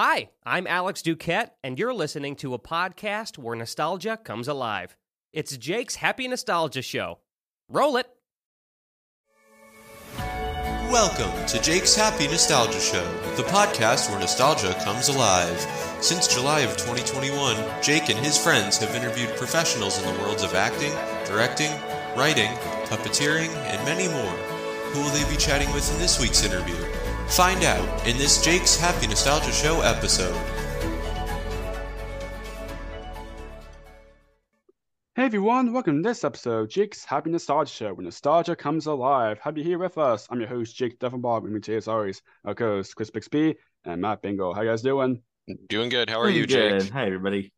Hi, I'm Alex Duquette, and you're listening to a podcast where nostalgia comes alive. It's Jake's Happy Nostalgia Show. Roll it. Welcome to Jake's Happy Nostalgia Show, the podcast where nostalgia comes alive. Since July of 2021, Jake and his friends have interviewed professionals in the worlds of acting, directing, writing, puppeteering, and many more. Who will they be chatting with in this week's interview? Find out in this Jake's Happy Nostalgia Show episode. Hey everyone, welcome to this episode of Jake's Happy Nostalgia Show, where nostalgia comes alive. Happy here with us. I'm your host, Jake Duffenbaugh. With me today, as always, our co-host Chris Bixby and Matt Bingo. How you guys doing? Doing good. How are Doing you, good. Jake? Hi, everybody.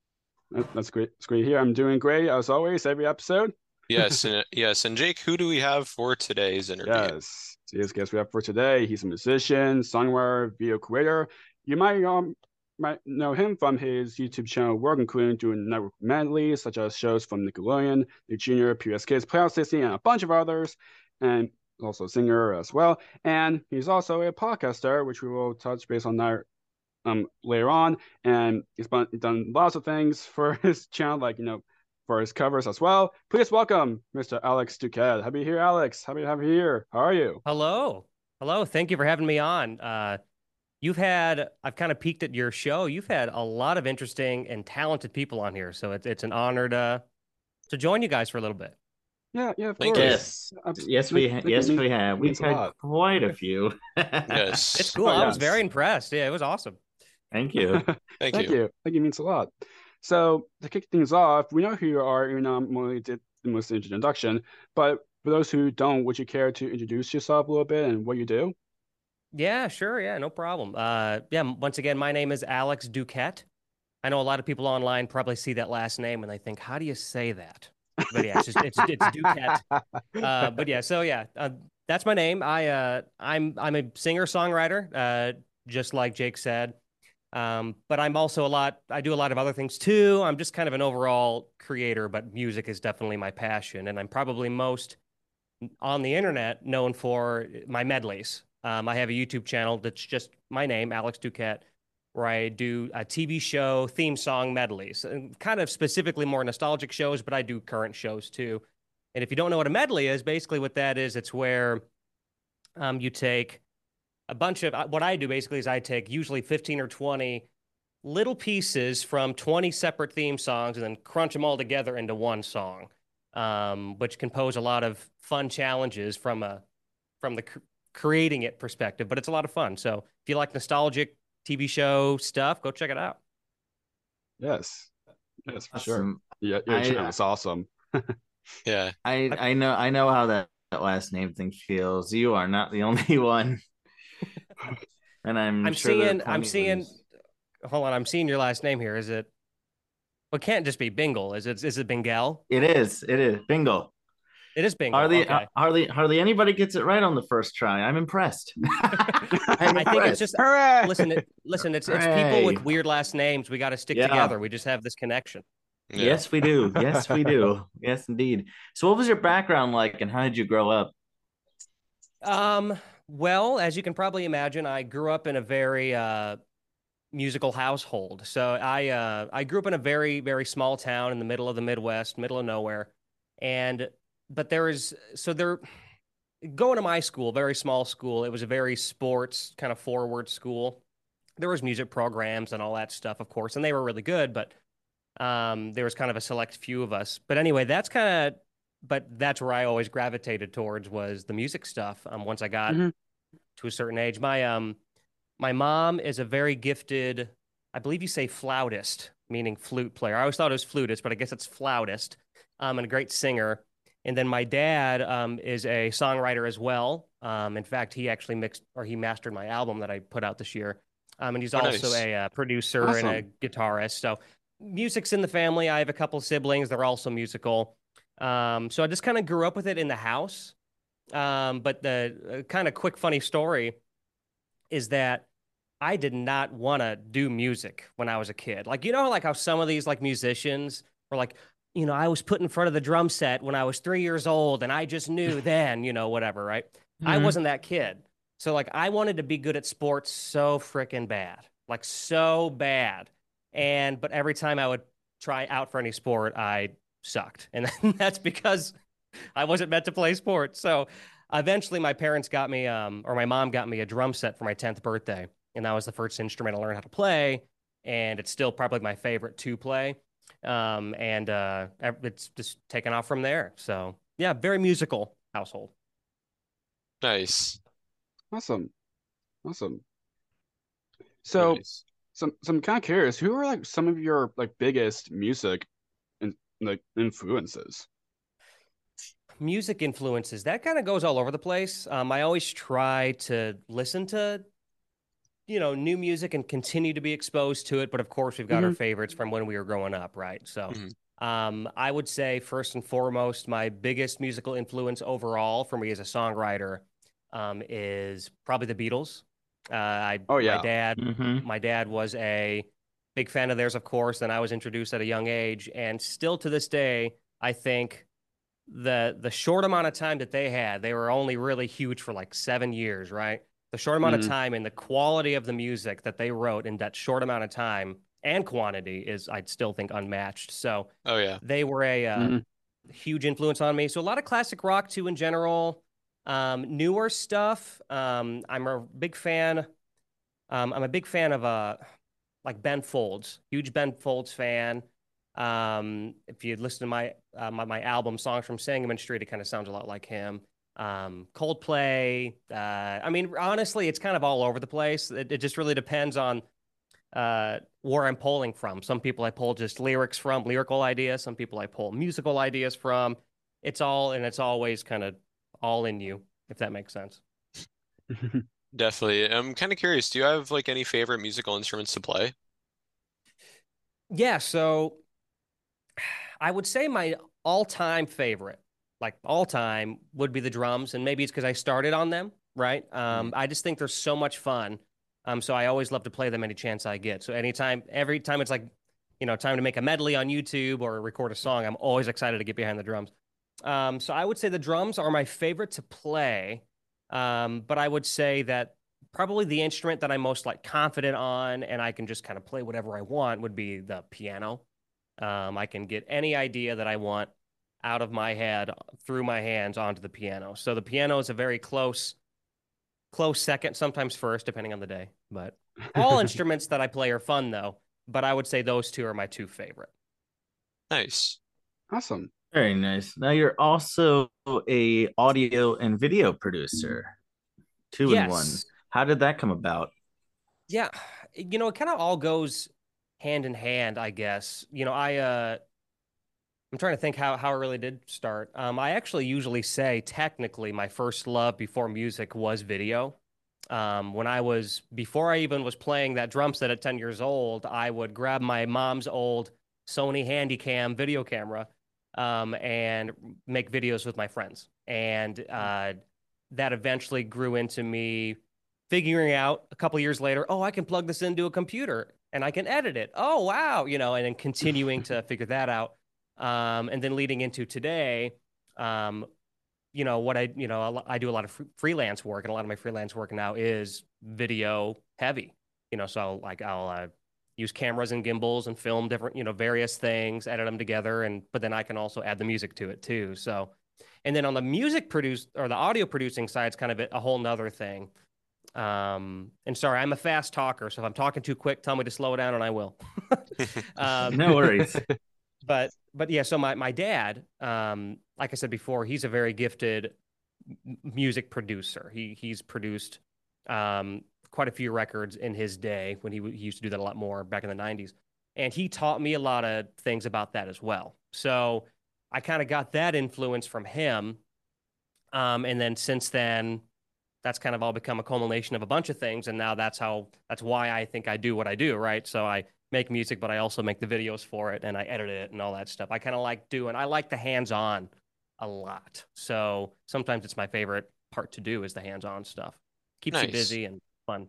That's great. It's great here. I'm doing great as always. Every episode. Yes, and, yes. And Jake, who do we have for today's interview? Yes. Today's guest we have for today. He's a musician, songwriter, video creator. You might um might know him from his YouTube channel work, including doing network medleys such as shows from Nickelodeon, Nick Jr., PBS Kids, Playoff 60, and a bunch of others. And also singer as well. And he's also a podcaster, which we will touch base on that um later on. And he's done lots of things for his channel, like you know, for his covers as well. Please welcome Mr. Alex Duquette. Happy to here, Alex. Happy to have you here. How are you? Hello. Hello. Thank you for having me on. Uh, you've had, I've kind of peeked at your show. You've had a lot of interesting and talented people on here. So it's, it's an honor to, to join you guys for a little bit. Yeah, yeah, of Thank course. Yes, yes, we thank- ha- thank yes we have. We've means a had lot. quite a few. Yes. It's cool. Oh, I was very impressed. Yeah, it was awesome. Thank you. Thank, Thank you. you. Thank you means a lot. So to kick things off, we know who you are. You know, only did the most introduction, but for those who don't, would you care to introduce yourself a little bit and what you do? Yeah, sure. Yeah, no problem. Uh, yeah, once again, my name is Alex Duquette. I know a lot of people online probably see that last name and they think, how do you say that? But yeah, it's just, it's, it's Duquette. Uh, but yeah, so yeah, uh, that's my name. I, uh, I'm, I'm a singer songwriter, uh, just like Jake said. Um, but I'm also a lot, I do a lot of other things too. I'm just kind of an overall creator, but music is definitely my passion. And I'm probably most on the internet known for my medleys. Um, I have a YouTube channel that's just my name, Alex Duquette, where I do a TV show theme song medleys, and kind of specifically more nostalgic shows, but I do current shows too. And if you don't know what a medley is, basically what that is, it's where um, you take a bunch of uh, what I do basically is I take usually 15 or 20 little pieces from 20 separate theme songs and then crunch them all together into one song, um, which can pose a lot of fun challenges from a from the cr- creating it perspective. But it's a lot of fun. So if you like nostalgic TV show stuff, go check it out. Yes, yes, for sure. Awesome. Yeah, your I- awesome. Yeah. I I know I know how that, that last name thing feels. You are not the only one. and I'm I'm sure seeing- I'm seeing- others. Hold on, I'm seeing your last name here. Is it? Well, it can't just be Bingle. Is it? Is it Bengal? It is. It is. Bingo. It is Bingle. Hardly okay. hardly hardly anybody gets it right on the first try. I'm impressed. I'm I think it's just Hooray! listen. It, listen, it's it's people with weird last names. We got to stick Yeah. together. We just have this connection. yeah. Yes, we do. Yes, we do. Yes, indeed. So, what was your background like, and how did you grow up? Um, well, as you can probably imagine, I grew up in a very uh, musical household. So I uh, I grew up in a very very small town in the middle of the Midwest, middle of nowhere, and but there is so there going to my school, very small school. It was a very sports kind of forward school. There was music programs and all that stuff, of course, and they were really good, but um, there was kind of a select few of us. But anyway, that's kind of but that's where I always gravitated towards was the music stuff. Um, once I got Mhm. to a certain age, my um, my mom is a very gifted, I believe you say flautist, meaning flute player. I always thought it was flutist, but I guess it's flautist. Um, and a great singer. And then my dad um is a songwriter as well. Um, in fact, he actually mixed or he mastered my album that I put out this year. Um, and he's Oh, also nice. a uh, producer and a guitarist. So music's in the family. I have a couple siblings. They're also musical. Um, so I just kind of grew up with it in the house. Um, but the uh, kind of quick funny story is that I did not want to do music when I was a kid. Like you know, like how some of these like musicians were like, you know, I was put in front of the drum set when I was three years old, and I just knew then, you know, whatever, right? I Mhm. wasn't that kid. So like I wanted to be good at sports so freaking bad. like so bad. And but every time I would try out for any sport, I sucked, and that's because I wasn't meant to play sports. So eventually, my parents got me, um, or my mom got me a drum set for my tenth birthday, and that was the first instrument I learned how to play. And it's still probably my favorite to play. Um, and uh, it's just taken off from there. So yeah, very musical household. Nice. Awesome. Awesome. So, Nice. some so I'm kind of curious, who are like some of your like biggest music and like influences? music influences that kind of goes all over the place um, i always try to listen to you know new music and continue to be exposed to it but of course we've got our favorites from when we were growing up right so Mhm. um, i would say first and foremost my biggest musical influence overall for me as a songwriter um, is probably the beatles uh, I, Oh, yeah. my dad Mhm. my dad was a big fan of theirs, of course, and I was introduced at a young age. And still to this day, I think the the short amount of time that they had, they were only really huge for like seven years, right? The short amount Mhm. of time and the quality of the music that they wrote in that short amount of time and quantity is, I'd still think, unmatched. So Oh yeah. they were a uh, Mhm. huge influence on me. So a lot of classic rock too in general. Um, newer stuff. Um, I'm a big fan. Um, I'm a big fan of uh, like Ben Folds. Huge Ben Folds fan. Um, if you listen to my uh, my, my album "Songs from Sangamon Street," it kind of sounds a lot like him. Um, Coldplay. Uh, I mean, honestly, it's kind of all over the place. It, it just really depends on uh, where I'm pulling from. Some people I pull just lyrics from, lyrical ideas. Some people I pull musical ideas from. It's all, and it's always kind of all in you, if that makes sense. Definitely. I'm kind of curious. Do you have like any favorite musical instruments to play? Yeah, so I would say my all-time favorite, like all-time, would be the drums, and maybe it's because I started on them, right? Um, I just think they're so much fun. Um, so I always love to play them any chance I get. So anytime, every time it's like, you know, time to make a medley on YouTube or record a song, I'm always excited to get behind the drums. Um, so I would say the drums are my favorite to play. Um, but I would say that probably the instrument that I'm most like confident on and I can just kind of play whatever I want would be the piano. Um, I can get any idea that I want out of my head through my hands onto the piano. So the piano is a very close, close second, sometimes first, depending on the day. But all instruments that I play are fun though. But I would say those two are my two favorite. Nice. Awesome. Very nice. Now you're also a audio and video producer. Two in one. How did that come about? Yeah, you know, it kind of all goes hand in hand, I guess. You know, I uh I'm trying to think how how it really did start. Um I actually usually say technically my first love before music was video. Um when I was before I even was playing that drum set at 10 years old, I would grab my mom's old Sony Handycam video camera um and make videos with my friends. And uh that eventually grew into me figuring out a couple years later, oh, I can plug this into a computer and I can edit it. Oh, wow, you know, and then continuing to figure that out. Um, and then leading into today, um, you know, what I, you know, I do a lot of fr- freelance work, and a lot of my freelance work now is video heavy. You know, so like I'll uh, use cameras and gimbals and film different, you know, various things, edit them together, and but then I can also add the music to it too. So, and then on the music produce or the audio producing side, it's kind of a, whole nother thing. Um, and sorry, I'm a fast talker, so if I'm talking too quick, tell me to slow down, and I will. um, No worries. but but yeah, so my my dad, um, like I said before, he's a very gifted music producer. He he's produced um quite a few records in his day when he, w- he used to do that a lot more back in the 90s. And he taught me a lot of things about that as well. So I kind of got that influence from him. Um, and then since then, that's kind of all become a culmination of a bunch of things. And now that's how, that's why I think I do what I do, right? So I make music, but I also make the videos for it and I edit it and all that stuff. I kind of like doing, I like the hands on a lot. So sometimes it's my favorite part to do is the hands on stuff. Keeps you busy and fun.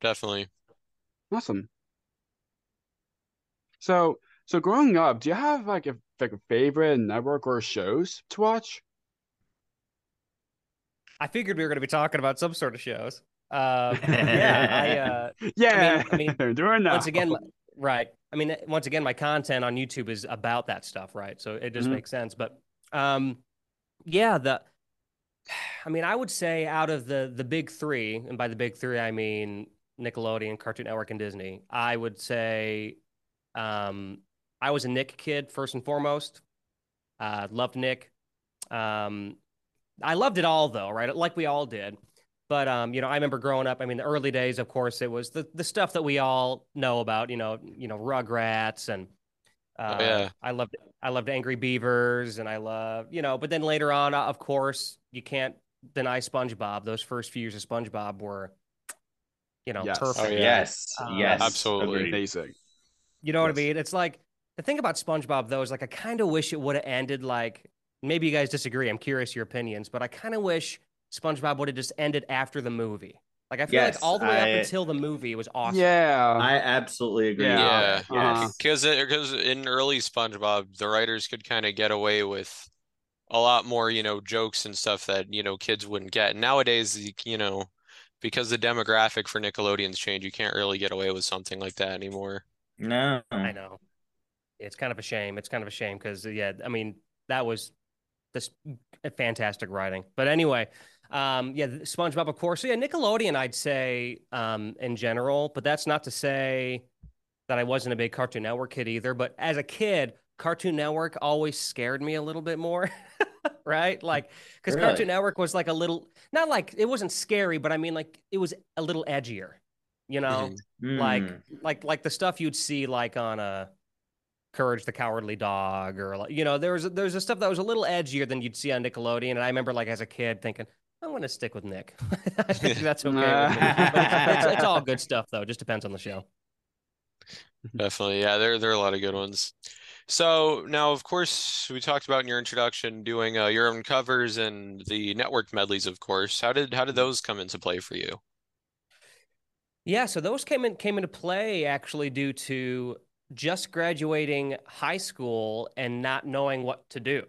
Definitely. Awesome. So, so growing up, do you have like a like a favorite network or shows to watch? I figured we were going to be talking about some sort of shows. Uh, yeah, I uh, yeah, I mean- they're doing now. once again, right. I mean, once again, my content on YouTube is about that stuff, right? So it just Mhm. makes sense. But um, yeah, the I mean, I would say out of the the big three, and by the big three, I mean Nickelodeon, Cartoon Network, and Disney. I would say um, I was a Nick kid first and foremost. Uh, loved Nick. Um, I loved it all though, right? Like we all did. But um, you know, I remember growing up. I mean, the early days, of course, it was the the stuff that we all know about. You know, you know, Rugrats and uh, yeah. I loved I loved Angry Beavers and I love you know. But then later on, uh, of course, you can't deny SpongeBob. Those first few years of SpongeBob were, you know, Yes. perfect. Oh, yeah. Yes, Uh, yes, absolutely. agreed. amazing. You know what I mean? It's like the thing about SpongeBob though is like I kind of wish it would have ended like maybe you guys disagree. I'm curious your opinions, but I kind of wish SpongeBob would have just ended after the movie. Like I feel Yes, like all the way I- up until the movie was awesome. Yeah, I absolutely agree. Yeah. Yeah. with that. Uh-huh. Because because in early SpongeBob, the writers could kind of get away with a lot more, you know, jokes and stuff that, you know, kids wouldn't get. Nowadays, you, you know, because the demographic for Nickelodeon's changed, you can't really get away with something like that anymore. No. I know. It's kind of a shame. It's kind of a shame because yeah, I mean that was this fantastic writing. But anyway, um, yeah, SpongeBob, of course. So yeah, Nickelodeon, I'd say um, in general, but that's not to say that I wasn't a big Cartoon Network kid either. But as a kid, Cartoon Network always scared me a little bit more, right? Like because Really? Cartoon Network was like a little, not like it wasn't scary, but I mean like it was a little edgier, you know Mhm. like Mm. like like the stuff you'd see like on a Courage the Cowardly Dog or like you know there was there's a stuff that was a little edgier than you'd see on Nickelodeon and I remember like as a kid thinking I'm gonna stick with Nick I think that's okay with me. It's, it's, it's all good stuff though just depends on the show Definitely. Yeah, there there are a lot of good ones. So now, of course, we talked about in your introduction doing uh, your own covers and the network medleys, of course. How did how did those come into play for you? yeah so those came in came into play actually due to just graduating high school and not knowing what to do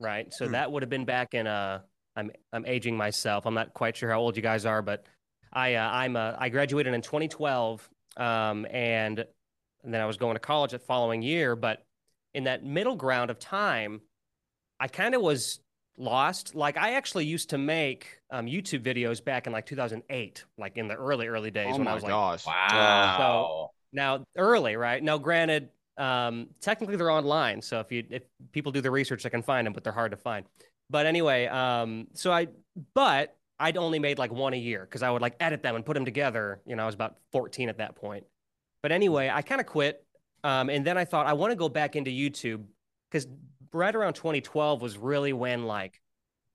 right so Hmm. that would have been back in uh I'm I'm aging myself I'm not quite sure how old you guys are but I uh, I'm uh, I graduated in 2012 um and, and then I was going to college the following year but in that middle ground of time I kind of was lost like I actually used to make um, YouTube videos back in like 2008 like in the early early days oh when I my was like gosh. Wow. So now early, right? Now, granted, um, technically they're online, so if you if people do the research, they can find them, but they're hard to find. But anyway, um, so I but I'd only made like one a year because I would like edit them and put them together. You know, I was about 14 at that point. But anyway, I kind of quit, um, and then I thought I want to go back into YouTube because right around 2012 was really when like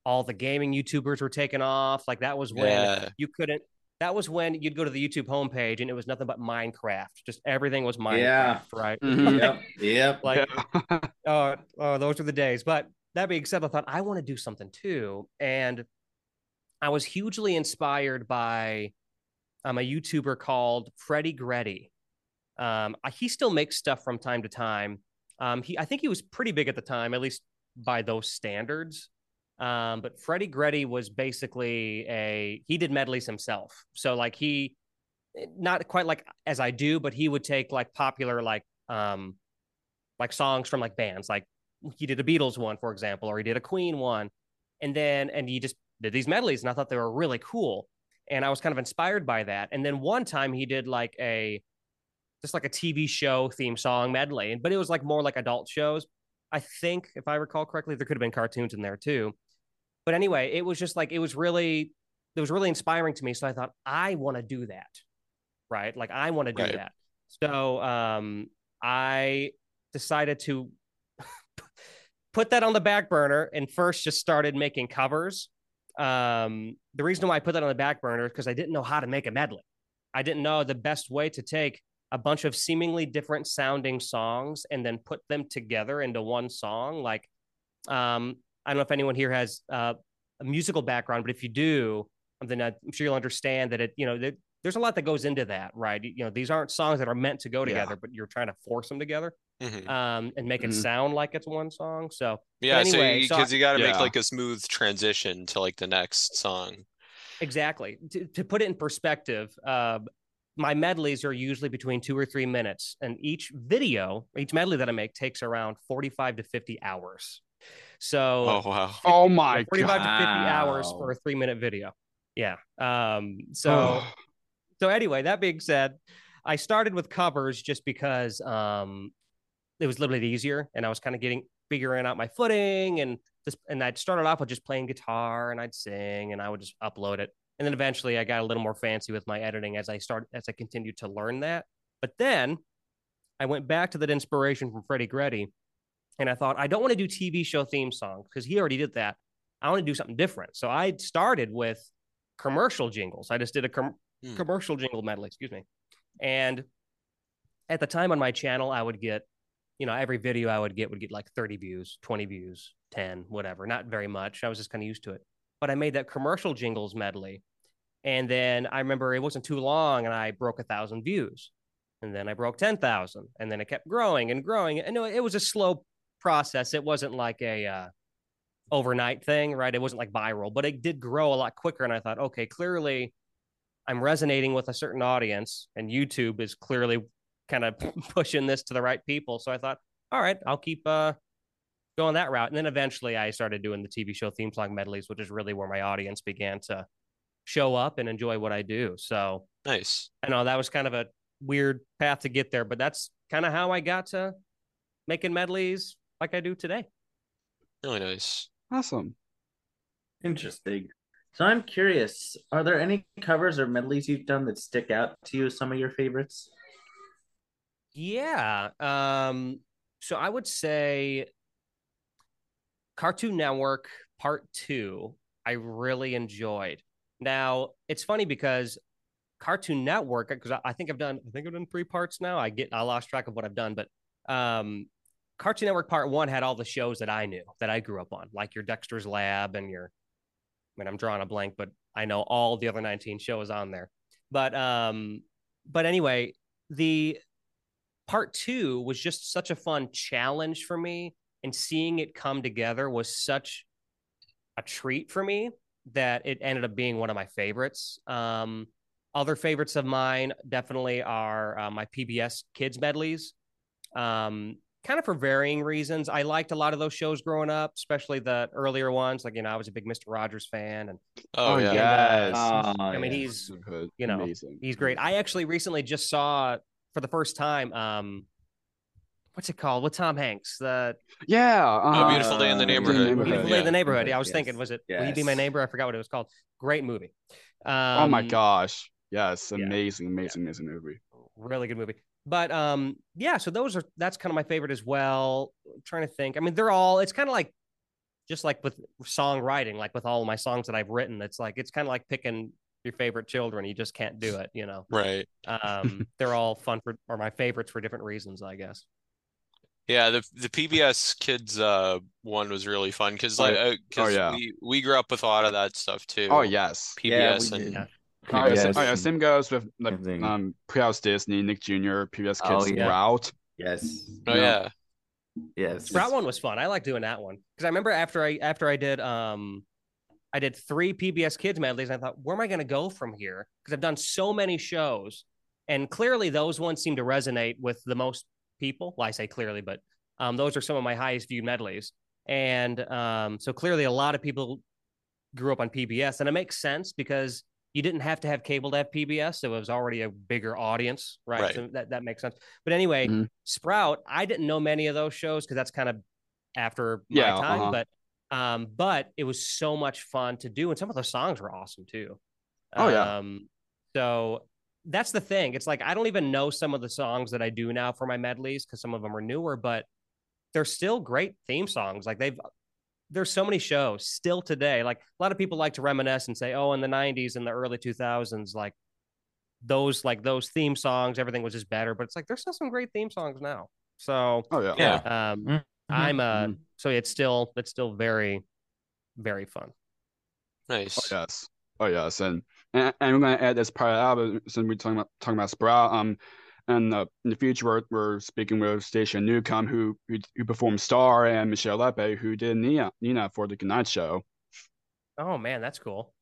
all the gaming YouTubers were taking off. Like that was when Yeah. you couldn't. That was when you'd go to the YouTube homepage and it was nothing but Minecraft. Just everything was Minecraft, Yeah. right? Mhm. Yep. Yep. Like, Yeah. oh, oh, those were the days. But that being said, I thought I want to do something too, and I was hugely inspired by um, a YouTuber called Freddie Gretty. Um, he still makes stuff from time to time. Um, he, I think he was pretty big at the time, at least by those standards. Um, but Freddie Gretty was basically a he did medleys himself. So like he not quite like as I do, but he would take like popular like um like songs from like bands. Like he did a Beatles one, for example, or he did a Queen one. And then and he just did these medleys and I thought they were really cool. And I was kind of inspired by that. And then one time he did like a just like a TV show theme song medley, but it was like more like adult shows. I think, if I recall correctly, there could have been cartoons in there too. But anyway, it was just like it was really it was really inspiring to me. So I thought I want to do that, right? Like I want to do Right. that. So um, I decided to put that on the back burner and first just started making covers. Um, the reason why I put that on the back burner is because I didn't know how to make a medley. I didn't know the best way to take a bunch of seemingly different sounding songs and then put them together into one song. Like, um, I don't know if anyone here has uh, a musical background, but if you do, then I'm sure you'll understand that it, you know, there's a lot that goes into that, right? You know, these aren't songs that are meant to go Yeah. together, but you're trying to force them together Mhm. um, and make it Mhm. sound like it's one song. So Yeah, so anyway, you so I- because you got to make like a smooth transition to like the next song. Exactly. To, to put it in perspective, uh, my medleys are usually between two or three minutes, and each video, each medley that I make takes around 45 to 50 hours. So, Oh wow. 50 Oh my 45 god. to 50 hours for a three minute video. Yeah. Um, so, so anyway, that being said, I started with covers just because um, it was a little bit easier, and I was kind of getting figuring out my footing, and just and I'd started off with just playing guitar, and I'd sing, and I would just upload it, and then eventually I got a little more fancy with my editing as I started as I continued to learn that. But then I went back to that inspiration from Freddie Gretty, and I thought I don't want to do TV show theme songs because he already did that. I want to do something different, so I started with commercial jingles. I just did a com- Hmm. commercial jingle medley, excuse me. And at the time on my channel, I would get, you know, every video I would get would get like 30 views, 20 views, 10, whatever, not very much. I was just kind of used to it. But I made that commercial jingles medley. And then I remember it wasn't too long and I broke a thousand views. And then I broke 10,000. And then it kept growing and growing. And no, it was a slow process. It wasn't like a, uh, overnight thing, right? It wasn't like viral, but it did grow a lot quicker. And I thought, okay, clearly I'm resonating with a certain audience, and YouTube is clearly kind of pushing this to the right people. So I thought, all right, I'll keep uh, going that route. And then eventually I started doing the TV show theme song medleys, which is really where my audience began to show up and enjoy what I do. So Nice. I know that was kind of a weird path to get there, but that's kind of how I got to making medleys like I do today. Really nice. Awesome. Interesting. So I'm curious, are there any covers or medleys you've done that stick out to you as some of your favorites? Yeah. Um, so I would say Cartoon Network Part Two, I really enjoyed. Now it's funny because Cartoon Network, because I, I think I've done, I think I've done three parts now. I get, I lost track of what I've done, but um, Cartoon Network Part One had all the shows that I knew that I grew up on, like your Dexter's Lab and your, I mean, I'm drawing a blank, but I know all the other 19 shows on there. But um, but anyway, the part two was just such a fun challenge for me and seeing it come together was such a treat for me that it ended up being one of my favorites um, other favorites of mine definitely are uh, my pbs kids medleys um, kind of for varying reasons i liked a lot of those shows growing up especially the earlier ones like you know i was a big mr rogers fan and Oh, yeah. yes. Oh, i mean yeah. he's you know, Amazing. He's great. I actually recently just saw for the first time. Um, what's it called? With Tom Hanks, the Yeah. A uh, Beautiful Day in the Neighborhood. Neighborhood, Beautiful Day yeah. in the Neighborhood. Yeah, I was Yes. thinking, was it Will You Be My Neighbor? I forgot what it was called. Great movie. Um, oh my gosh. Yes. yeah. Amazing, amazing, amazing movie. really good movie. But um, yeah, so those are that's kind of my favorite as well. I'm trying to think. I mean, they're all. It's kind of like just like with songwriting, like with all of my songs that I've written. It's like it's kind of like picking your favorite children. You just can't do it. You know. Right. Um, they're all fun for or my favorites for different reasons, I guess. Yeah, the the PBS Kids uh one was really fun because Oh, like yeah. uh, 'cause Oh, yeah. we we grew up with a lot of that stuff too. Oh yes. PBS we and did. Yeah. Oh, yeah, PBS oh, yeah, same goes with like everything. um Playhouse Disney, Nick Jr., PBS Kids Oh, yeah. Sprout. Yes. oh Yeah. yeah. Yes. Sprout one was fun. I like doing that one because I remember after I after I did um I did three PBS Kids medleys. And I thought, where am I going to go from here? Because I've done so many shows, and clearly those ones seem to resonate with the most people. Well, I say clearly, but um, those are some of my highest viewed medleys, and um, so clearly a lot of people grew up on PBS, and it makes sense because you didn't have to have cable to have PBS, so it was already a bigger audience, right? Right. So that that makes sense. But anyway, Mhm. Sprout, I didn't know many of those shows because that's kind of after my time, uh-huh. but um, but it was so much fun to do, and some of the songs were awesome too. Oh, yeah. Um, so that's the thing. It's like I don't even know some of the songs that I do now for my medleys because some of them are newer, but they're still great theme songs. Like they've there's so many shows still today. Like a lot of people like to reminisce and say, "Oh, in the '90s and the early 2000s, like those like those theme songs, everything was just better." But it's like there's still some great theme songs now. So Oh yeah. Yeah. um, Mhm. I'm uh, Mhm. so it's still it's still very very fun. Nice. Oh yes. Oh yes. And and, and we're gonna add this part of the since we're talking about talking about Sprout. Um and uh, in the future we're, we're speaking with Station Newcomb who who, who performed Star and Michelle Lepe who did Nina Nina for the Goodnight Show. Oh man, that's cool.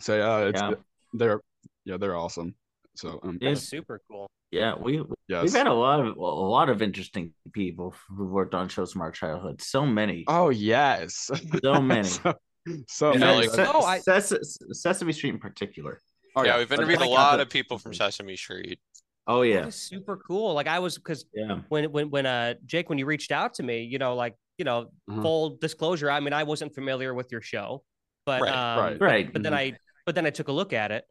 So yeah, it's Yeah. they're yeah they're awesome. So um, Yeah. That's super cool. Yeah, we yes. we've had a lot of a lot of interesting people who worked on shows from our childhood. So many. Oh yes. So many. so, so many. like- Se- Oh, I- Ses- Sesame Street in particular. Oh, yeah, we've interviewed I a got lot of people from Sesame Street. Oh That yeah, super cool. Like I was because yeah. when when when uh Jake when you reached out to me, you know, like you know, Mhm. full disclosure, I mean, I wasn't familiar with your show, but Right, um, right. but- Right. But then I but then I took a look at it,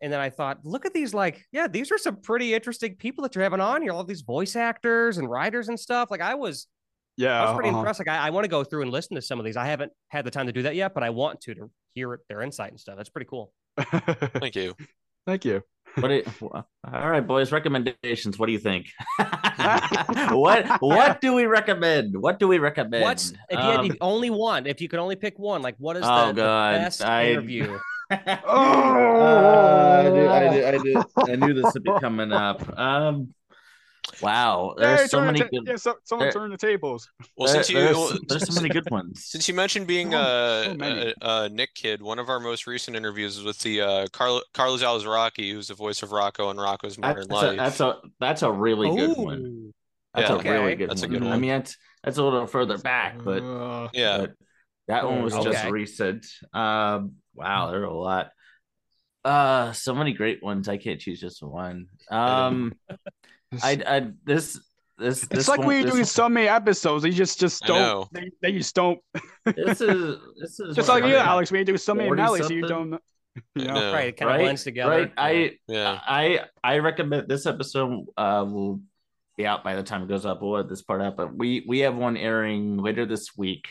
and then I thought, look at these, like, yeah, these are some pretty interesting people that you're having on here. All these voice actors and writers and stuff. Like I was yeah. I was pretty uh-huh. impressed. Like I, I want to go through and listen to some of these. I haven't had the time to do that yet, but I want to to hear their insight and stuff. That's pretty cool. Thank you. Thank you. What? It, all right, boys. Recommendations. What do you think? what What do we recommend? What do we recommend? What's if you had Um, the only one, if you could only pick one, like what is Oh, the, the best I- interview? Uh, I, knew, I, knew, I, knew, I knew this would be coming up. Um, wow, there's Hey, so many the ta- good. yeah, so, someone there- turn the tables. Well, there- since you there's, well, there's so many good ones. since you mentioned being So- a, so many. a, a Nick kid, one of our most recent interviews was with the uh, Carl, Carlos Alazraqui, who's the voice of Rocko and Rocko's That's Modern a, Life. that's a that's a really good one. That's Yeah. a really good That's a good one. I mean, that's that's a little further back, but Uh, yeah, but that one was just recent. Um, wow, there are a lot. Uh, so many great ones. I can't choose just one. Um, I, I this this it's this like one- when you're this doing one- so many episodes, you just just don't. know. They, they just don't. This is this is Just like you, I'm- Alex, We do so many 40 medleys, you don't. You know. know. Right, it kind of right? blends together. Right. I yeah. I I recommend this episode uh will be out by the time it goes up. We'll let this part out, but we we have one airing later this week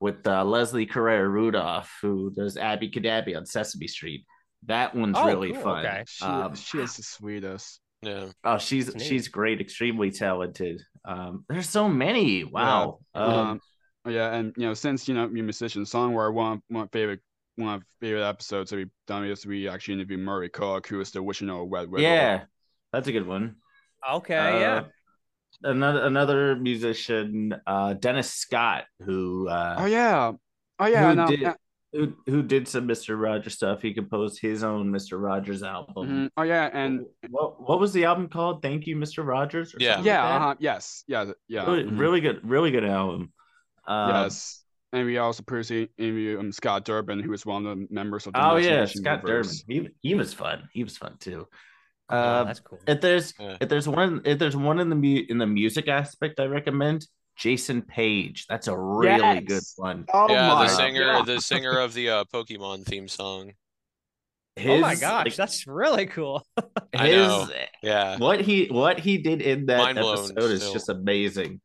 with uh, Leslie Carrara-Rudolph, who does Abby Cadabby on Sesame Street. That one's Oh, really cool, fun. okay. She, Um, she is the sweetest. Yeah. oh, she's That's neat. she's great, extremely talented. Um, there's so many. Wow. Um, Um, yeah, and you know, since you know you're a musician, songwriter, one one of my favorite one of my favorite episodes that we've done is we actually interviewed Murray Cook, who is the Wishing a Wet Wiggle. yeah, that's a good one. Okay, Uh, yeah. Another another musician, uh, Dennis Scott, who uh, Oh yeah. Oh yeah. who no, did yeah, who, who did some Mr. Rogers stuff. He composed his own Mr. Rogers album. mhm. Oh yeah, and what what was the album called? Thank you, Mr. Rogers. Or Yeah. yeah, like uh-huh, yes, yeah, yeah. Really, mhm. really good, really good album. Um, yes. And we also previously interviewed um, Scott Durbin, who was one of the members of the Oh yeah, Imagination Scott Durbin. He he was fun. He was fun too. Uh, that's cool. if there's Yeah. if there's one if there's one in the mu- in the music aspect, I recommend Jason Paige. That's a really good Yes. one. Oh yeah, my the singer, God. the singer of the uh, Pokemon theme song. oh my gosh, like, that's really cool. I his know. Yeah. what he what he did in that Mind blown episode is still. just amazing.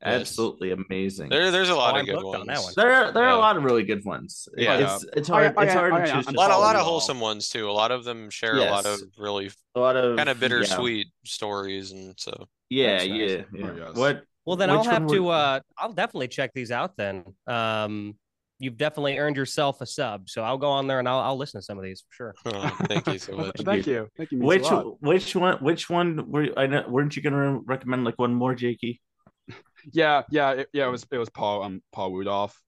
Yes. Absolutely amazing. There, there's a lot Oh, of I'm good hooked on ones. that one. There are there are Yeah. a lot of really good ones. Yeah. It's it's Oh, hard yeah, oh, it's hard oh, to choose A lot, a lot of wholesome ones too. A lot of them share a lot of really a lot of kind of yeah. bittersweet stories, and so Yeah, nice. yeah, yeah. Oh. What Well, then I'll have to. would- uh I'll definitely check these out. Then, um, you've definitely earned yourself a sub, so I'll go on there and I'll I'll listen to some of these for sure. oh, thank you so much. Thank you. Thank you. which which one which one were I know weren't you gonna recommend like one more, Jakey? Yeah, yeah, it, yeah. It was it was Paul um Paul Rudolph.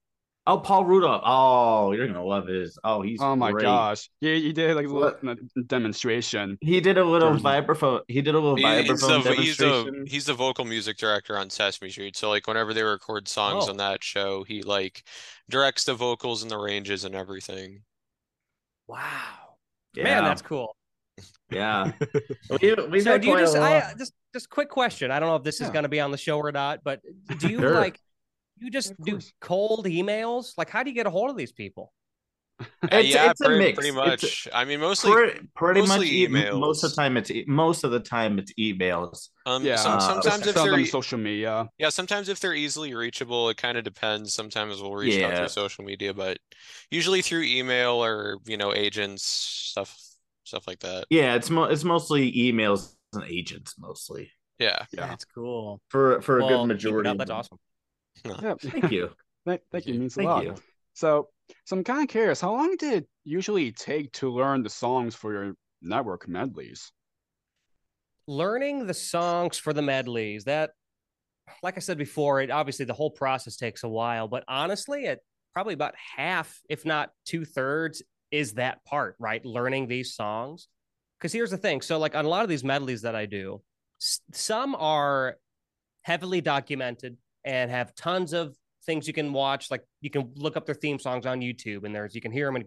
Oh, Paul Rudolph. Oh, you're gonna love his. Oh, he's Oh my great. gosh. Yeah, he did like a little demonstration. He did a little Jersey. vibraphone. He did a little He- he's, vibraphone the, he's the demonstration. he's the vocal music director on Sesame Street. So like whenever they record songs Oh. on that show, he like directs the vocals and the ranges and everything. Wow, yeah, man, that's cool. Yeah. we, we've so had do you quite a just lot. I just just quick question. I don't know if this is going to be on the show or not, but do you Sure. like you just Of do course. cold emails? Like, how do you get a hold of these people? Uh, It's- yeah, it's a mix. pretty It's a- much. I mean, mostly pretty, pretty much mostly e- most of the time it's e- most of the time it's emails. um Yeah, some, uh, sometimes if they're e- social media. yeah, sometimes if they're easily reachable, it kind of depends. Sometimes we'll reach out through social media, but usually through email or, you know, agents, stuff stuff like that. Yeah, it's mo- it's mostly emails and agents mostly Yeah. Yeah. That's cool. for for a Well, good majority. up. That's awesome. Yeah. Thank you. Thank, thank you. you. Means a lot. you. So, so I'm kind of curious. How long did it usually take to learn the songs for your network medleys? learning the songs for the medleys that like i said before it obviously the whole process takes a while but honestly it probably about half if not two-thirds is that part, right? Learning these songs. Because here's the thing. So, like on a lot of these medleys that I do, some are heavily documented and have tons of things you can watch. Like you can look up their theme songs on YouTube, and there's you can hear them in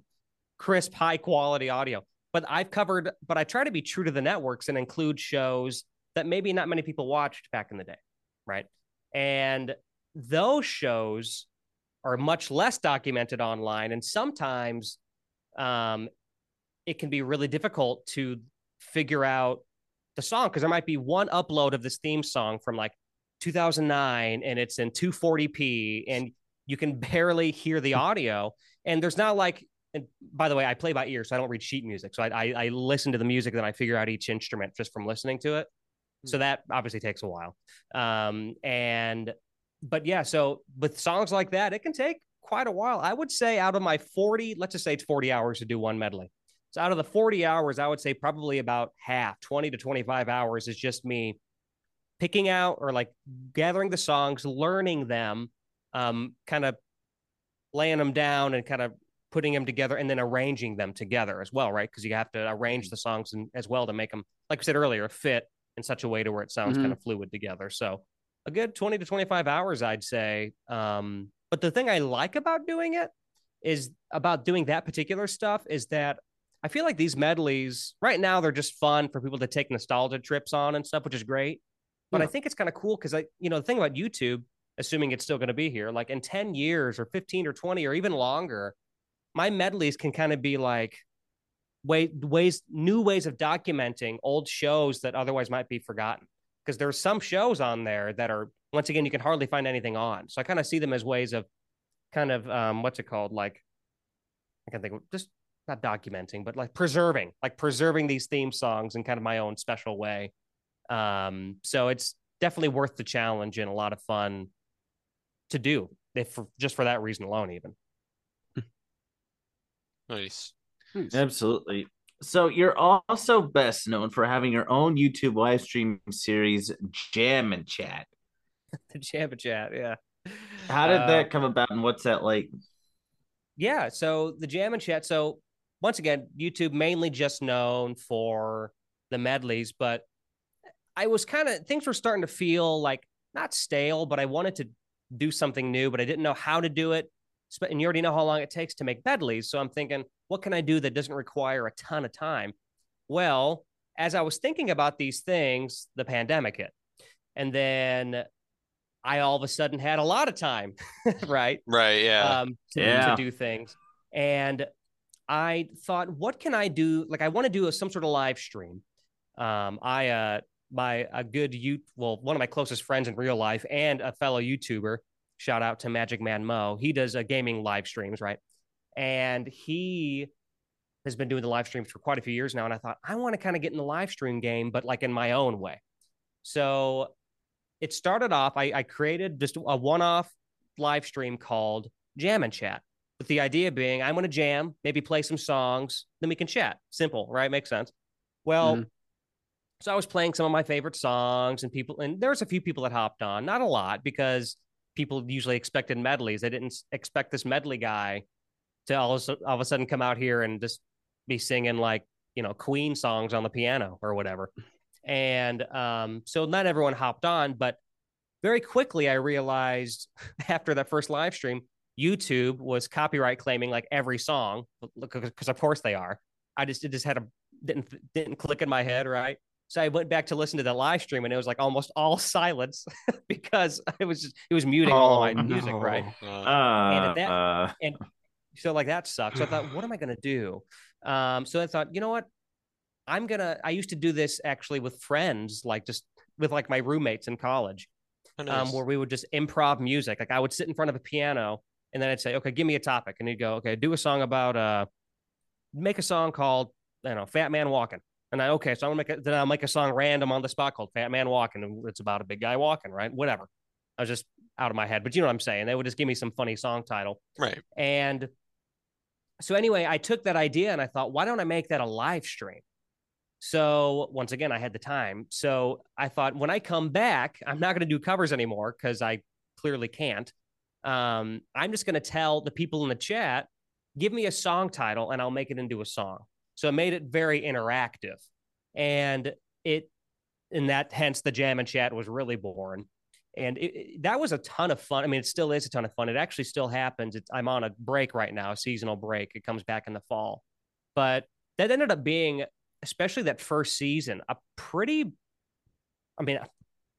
crisp, high quality audio. But I've covered, but I try to be true to the networks and include shows that maybe not many people watched back in the day, right? And those shows are much less documented online, and sometimes um, it can be really difficult to figure out the song because there might be one upload of this theme song from like 2009 and it's in 240p and you can barely hear the audio. And there's not like and by the way i play by ear so i don't read sheet music. So i i, I listen to the music and i figure out each instrument just from listening to it. So that obviously takes a while. Um and but yeah so with songs like that it can take quite a while i would say out of my 40 let's just say it's 40 hours to do one medley so out of the 40 hours, I would say probably about half, 20 to 25 hours is just me picking out or like gathering the songs, learning them, um, kind of laying them down and kind of putting them together and then arranging them together as well, right? Because you have to arrange the songs and, as well to make them, like I said earlier, fit in such a way to where it sounds mm-hmm. kind of fluid together. So a good 20 to 25 hours, I'd say. Um, but the thing I like about doing it is about doing that particular stuff is that I feel like these medleys right now they're just fun for people to take nostalgia trips on and stuff, which is great. But yeah. I think it's kind of cool because I, you know, the thing about YouTube, assuming it's still going to be here, like in 10 years or 15 or 20 or even longer, my medleys can kind of be like way, ways, new ways of documenting old shows that otherwise might be forgotten. Because there's some shows on there that are, once again, you can hardly find anything on. So I kind of see them as ways of kind of, um, what's it called? Like, I can think of just not documenting, but like preserving, like preserving these theme songs in kind of my own special way. Um, so it's definitely worth the challenge and a lot of fun to do, if for, just for that reason alone, even. Nice. nice. Absolutely. So you're also best known for having your own YouTube live stream series, Jam and Chat. the Jam and Chat, yeah. How did uh, that come about, and what's that like? Yeah, so the Jam and Chat. So once again, YouTube mainly just known for the medleys, but I was kind of things were starting to feel like not stale, but I wanted to do something new, but I didn't know how to do it. And you already know how long it takes to make medleys. So I'm thinking, what can I do that doesn't require a ton of time? Well, as I was thinking about these things, the pandemic hit. And then I all of a sudden had a lot of time, right? Right. Yeah. Um, to, yeah. to do things. And I thought, what can I do? Like, I want to do a, some sort of live stream. Um, I, uh, my a good you, well, one of my closest friends in real life and a fellow YouTuber. Shout out to Magic Man Mo. He does a uh, gaming live streams, right? And he has been doing the live streams for quite a few years now. And I thought, I want to kind of get in the live stream game, but like in my own way. So it started off, I, I created just a one off live stream called Jam and Chat with the idea being I'm going to jam, maybe play some songs, then we can chat. Simple, right? Makes sense. Well, mm-hmm. so I was playing some of my favorite songs, and people, and there's a few people that hopped on, not a lot, because people usually expected medleys. They didn't expect this medley guy to all of, all of a sudden come out here and just be singing like you know Queen songs on the piano or whatever. And um, so not everyone hopped on, but very quickly I realized after that first live stream YouTube was copyright claiming like every song because of course they are. I just it just had a didn't didn't click in my head right. So I went back to listen to the live stream and it was like almost all silence because it was just it was muting oh, all my no. music right. Uh, and that uh... and so like that sucks. So I thought, what am I gonna do? Um, so I thought, you know what? I'm gonna. I used to do this actually with friends, like just with like my roommates in college, oh, nice. um, where we would just improv music. Like I would sit in front of a piano and then I'd say, okay, give me a topic, and he'd go, okay, do a song about uh, make a song called, I know, Fat Man Walking. And I, okay, so I'm gonna make a, then I'll make a song random on the spot called Fat Man Walking, and it's about a big guy walking, right? Whatever. I was just out of my head, but you know what I'm saying. They would just give me some funny song title, right? And so anyway, I took that idea and I thought, why don't I make that a live stream? So once again, I had the time. So I thought when I come back, I'm not going to do covers anymore because I clearly can't um, I'm just going to tell the people in the chat give me a song title and I'll make it into a song. So it made it very interactive. And it, in that, hence the jam and chat was really born. And it, it, that was a ton of fun. I mean, it still is a ton of fun. It actually still happens. I'm on a break right now, a seasonal break. It comes back in the fall. But that ended up being, especially that first season, a pretty, I mean,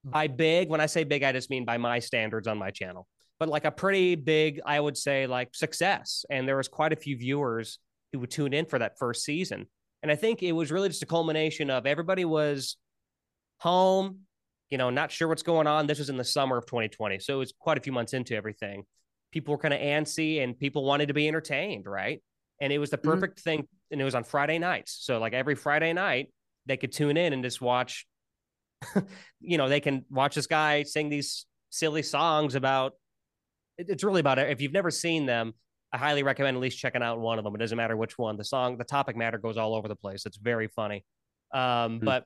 by big, when I say big, I just mean by my standards on my channel, but like a pretty big, I would say, like success. And there was quite a few viewers who would tune in for that first season. And I think it was really just a culmination of everybody was home, you know, not sure what's going on. This was in the summer of 2020. So it was quite a few months into everything. People were kind of antsy and people wanted to be entertained, right? And it was the mm-hmm. perfect mm-hmm. thing. And it was on Friday nights. So, like every Friday night, they could tune in and just watch, you know, they can watch this guy sing these silly songs about it's really about it. If you've never seen them, I highly recommend at least checking out one of them. It doesn't matter which one. The song, the topic matter goes all over the place. It's very funny. Um, mm-hmm. But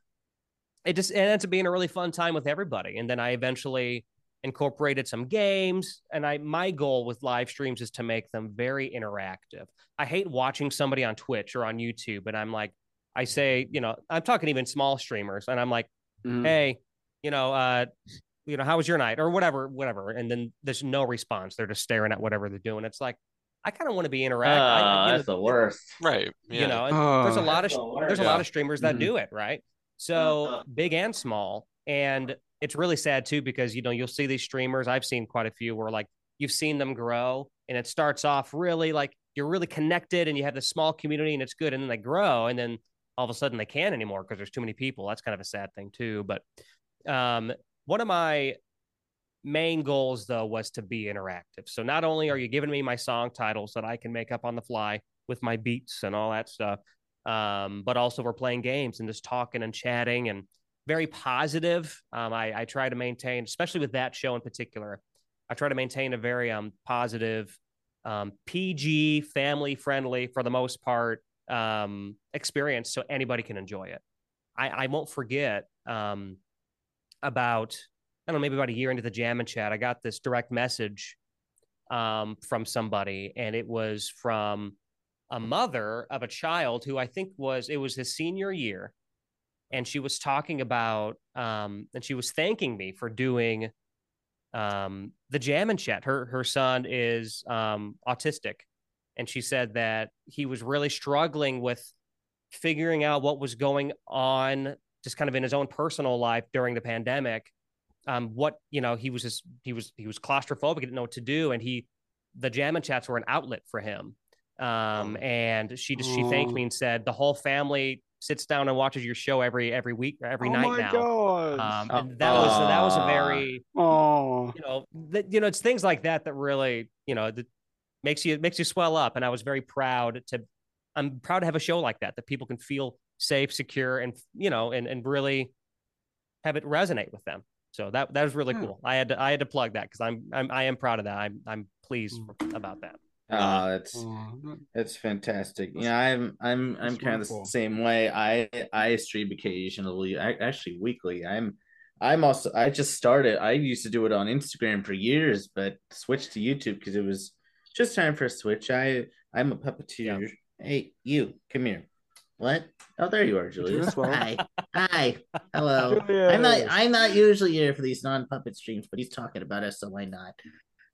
it just it ends up being a really fun time with everybody. And then I eventually incorporated some games. And I my goal with live streams is to make them very interactive. I hate watching somebody on Twitch or on YouTube, and I'm like, I say, you know, I'm talking even small streamers, and I'm like, mm-hmm. hey, you know, uh, you know, how was your night or whatever, whatever. And then there's no response. They're just staring at whatever they're doing. It's like, I kind of want to be interactive. Uh, that's know, the worst. Right. Yeah. You know, oh, there's a lot of, the there's a lot of streamers that mm-hmm. do it. Right. So uh-huh. big and small. And it's really sad too, because, you know, you'll see these streamers. I've seen quite a few where like you've seen them grow and it starts off really like you're really connected and you have this small community and it's good. And then they grow and then all of a sudden they can't anymore because there's too many people. That's kind of a sad thing too. But um, one of my main goals though was to be interactive. So not only are you giving me my song titles that I can make up on the fly with my beats and all that stuff, um, but also we're playing games and just talking and chatting and very positive. Um, I, I try to maintain, especially with that show in particular, I try to maintain a very um, positive, um, PG, family friendly for the most part um, experience, so anybody can enjoy it. I, I won't forget um, about I don't know maybe about a year into the jam and chat, I got this direct message um, from somebody, and it was from a mother of a child who I think was it was his senior year, and she was talking about um, and she was thanking me for doing um, the jam and chat. Her her son is um, autistic, and she said that he was really struggling with figuring out what was going on just kind of in his own personal life during the pandemic um, what you know he was just he was he was claustrophobic didn't know what to do and he the jam and chats were an outlet for him um, oh. and she just she thanked me and said the whole family sits down and watches your show every every week every oh night now God. um, and that was that was a very oh you know that you know it's things like that that really you know that makes you makes you swell up and i was very proud to i'm proud to have a show like that that people can feel safe secure and you know and and really have it resonate with them so that that was really yeah. cool. I had to I had to plug that because I'm, I'm I am proud of that. I'm I'm pleased mm. about that. Oh, it's oh, it's fantastic. Yeah, I'm I'm I'm kind of the same way. I I stream occasionally, I, actually weekly. I'm I'm also I just started. I used to do it on Instagram for years, but switched to YouTube because it was just time for a switch. I I'm a puppeteer. Yeah. Hey, you come here. What? Oh, there you are, Julius. Hi. Hi. Hello. Julius. I'm not I'm not usually here for these non-puppet streams, but he's talking about us, so why not?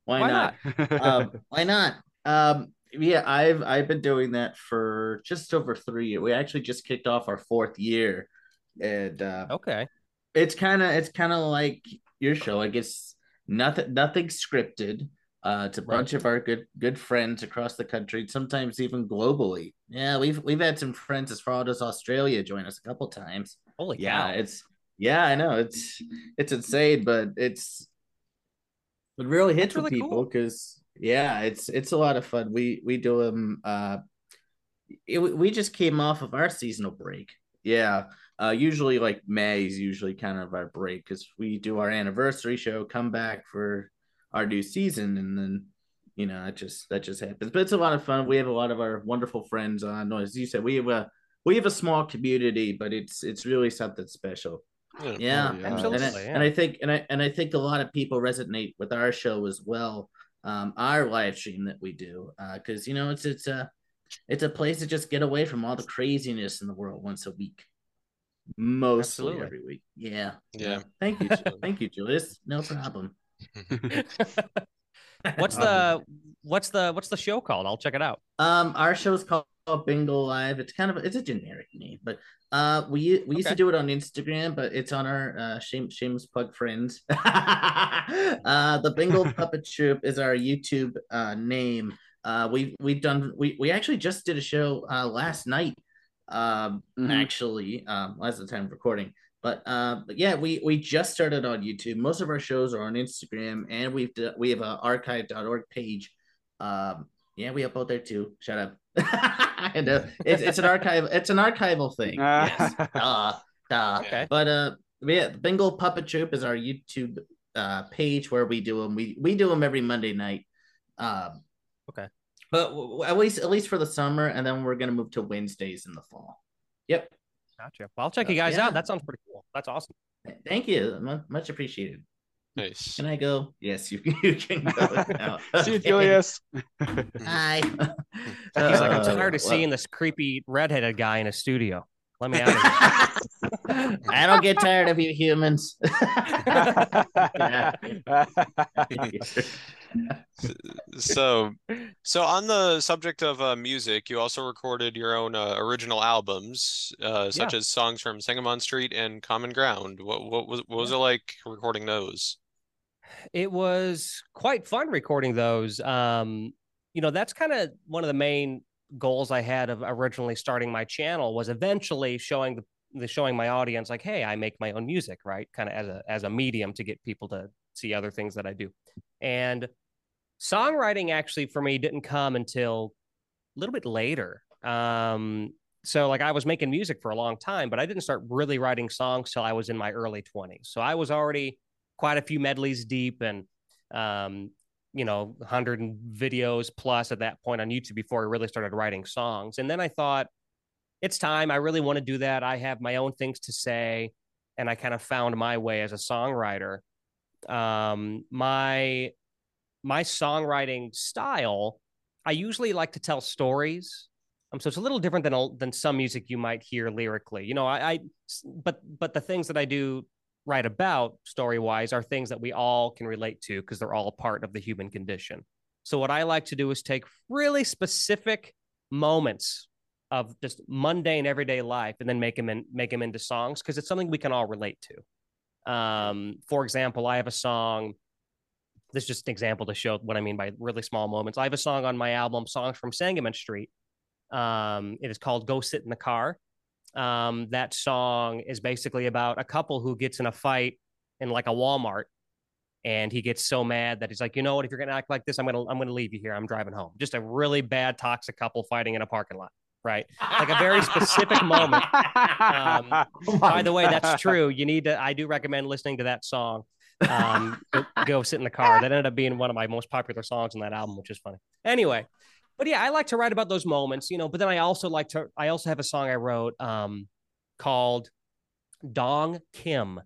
Why, why not? not? um, why not? Um, yeah, I've I've been doing that for just over three years. We actually just kicked off our fourth year. And uh, okay. It's kinda it's kinda like your show. I guess nothing nothing scripted. Uh, it's a right. bunch of our good good friends across the country, sometimes even globally. Yeah, we've we've had some friends as far as Australia join us a couple times. Holy yeah, cow. it's yeah, I know it's it's insane, but it's it really hits really with people because. Yeah, it's it's a lot of fun. We we do them. Uh, it, we just came off of our seasonal break. Yeah, uh, usually like May is usually kind of our break because we do our anniversary show, come back for our new season, and then you know that just that just happens. But it's a lot of fun. We have a lot of our wonderful friends on. As you said, we have a we have a small community, but it's it's really something special. Yeah, yeah. absolutely. And I, yeah. and I think and I and I think a lot of people resonate with our show as well. Um, our live stream that we do because uh, you know it's it's a it's a place to just get away from all the craziness in the world once a week, mostly Absolutely. every week. Yeah, yeah. Thank you, thank you, Julius. No problem. what's the what's the what's the show called? I'll check it out. Um, our show is called Bingo Live. It's kind of it's a generic name, but uh, we we used okay. to do it on Instagram, but it's on our uh, shame shameless plug friends. uh, the Bingo Puppet Troop is our YouTube uh name. Uh, we've we've done we we actually just did a show uh last night. Um, mm-hmm. actually, um, last the time of recording. But uh, but yeah, we we just started on YouTube. Most of our shows are on Instagram, and we've we have a archive.org page. Um, yeah, we upload there too. Shut up. and uh, it's, it's an archive. It's an archival thing. yes. Uh, uh, okay. But uh, yeah, Bingo Puppet Troop is our YouTube uh page where we do them. We we do them every Monday night. Um, okay. But at least at least for the summer, and then we're gonna move to Wednesdays in the fall. Yep. Gotcha. Well, I'll check you guys yeah. out. That sounds pretty cool. That's awesome. Thank you. Much appreciated. Nice. Can I go? Yes, you, you can go. Now. See you, Julius. Hi. He's like, I'm tired of well, seeing this creepy redheaded guy in a studio. Let me out of here. I don't get tired of you humans. so, so on the subject of uh, music, you also recorded your own uh, original albums, uh, such yeah. as songs from Sangamon Street and Common Ground. What what was what was it like recording those? It was quite fun recording those. Um, you know, that's kind of one of the main goals I had of originally starting my channel was eventually showing the, the showing my audience like, hey, I make my own music, right? Kind of as a as a medium to get people to see other things that I do. And songwriting actually for me didn't come until a little bit later. Um, so like I was making music for a long time, but I didn't start really writing songs till I was in my early 20s. So I was already quite a few medleys deep and um, you know, 100 videos plus at that point on YouTube before I really started writing songs. And then I thought, it's time. I really want to do that. I have my own things to say. And I kind of found my way as a songwriter. Um, my my songwriting style, I usually like to tell stories. Um, so it's a little different than than some music you might hear lyrically. You know, I, I but but the things that I do write about story wise are things that we all can relate to because they're all part of the human condition. So what I like to do is take really specific moments of just mundane everyday life and then make them in, make them into songs because it's something we can all relate to. Um, for example, I have a song. This is just an example to show what I mean by really small moments. I have a song on my album, Songs from Sangamon Street. Um, it is called "Go Sit in the Car," Um, that song is basically about a couple who gets in a fight in like a Walmart, and he gets so mad that he's like, you know what? If you're gonna act like this, I'm gonna I'm gonna leave you here. I'm driving home. Just a really bad toxic couple fighting in a parking lot. Right, like a very specific moment. Um, oh by the way, that's true. You need to. I do recommend listening to that song. Um, go, go sit in the car. That ended up being one of my most popular songs on that album, which is funny. Anyway, but yeah, I like to write about those moments, you know. But then I also like to. I also have a song I wrote um, called Dong Kim,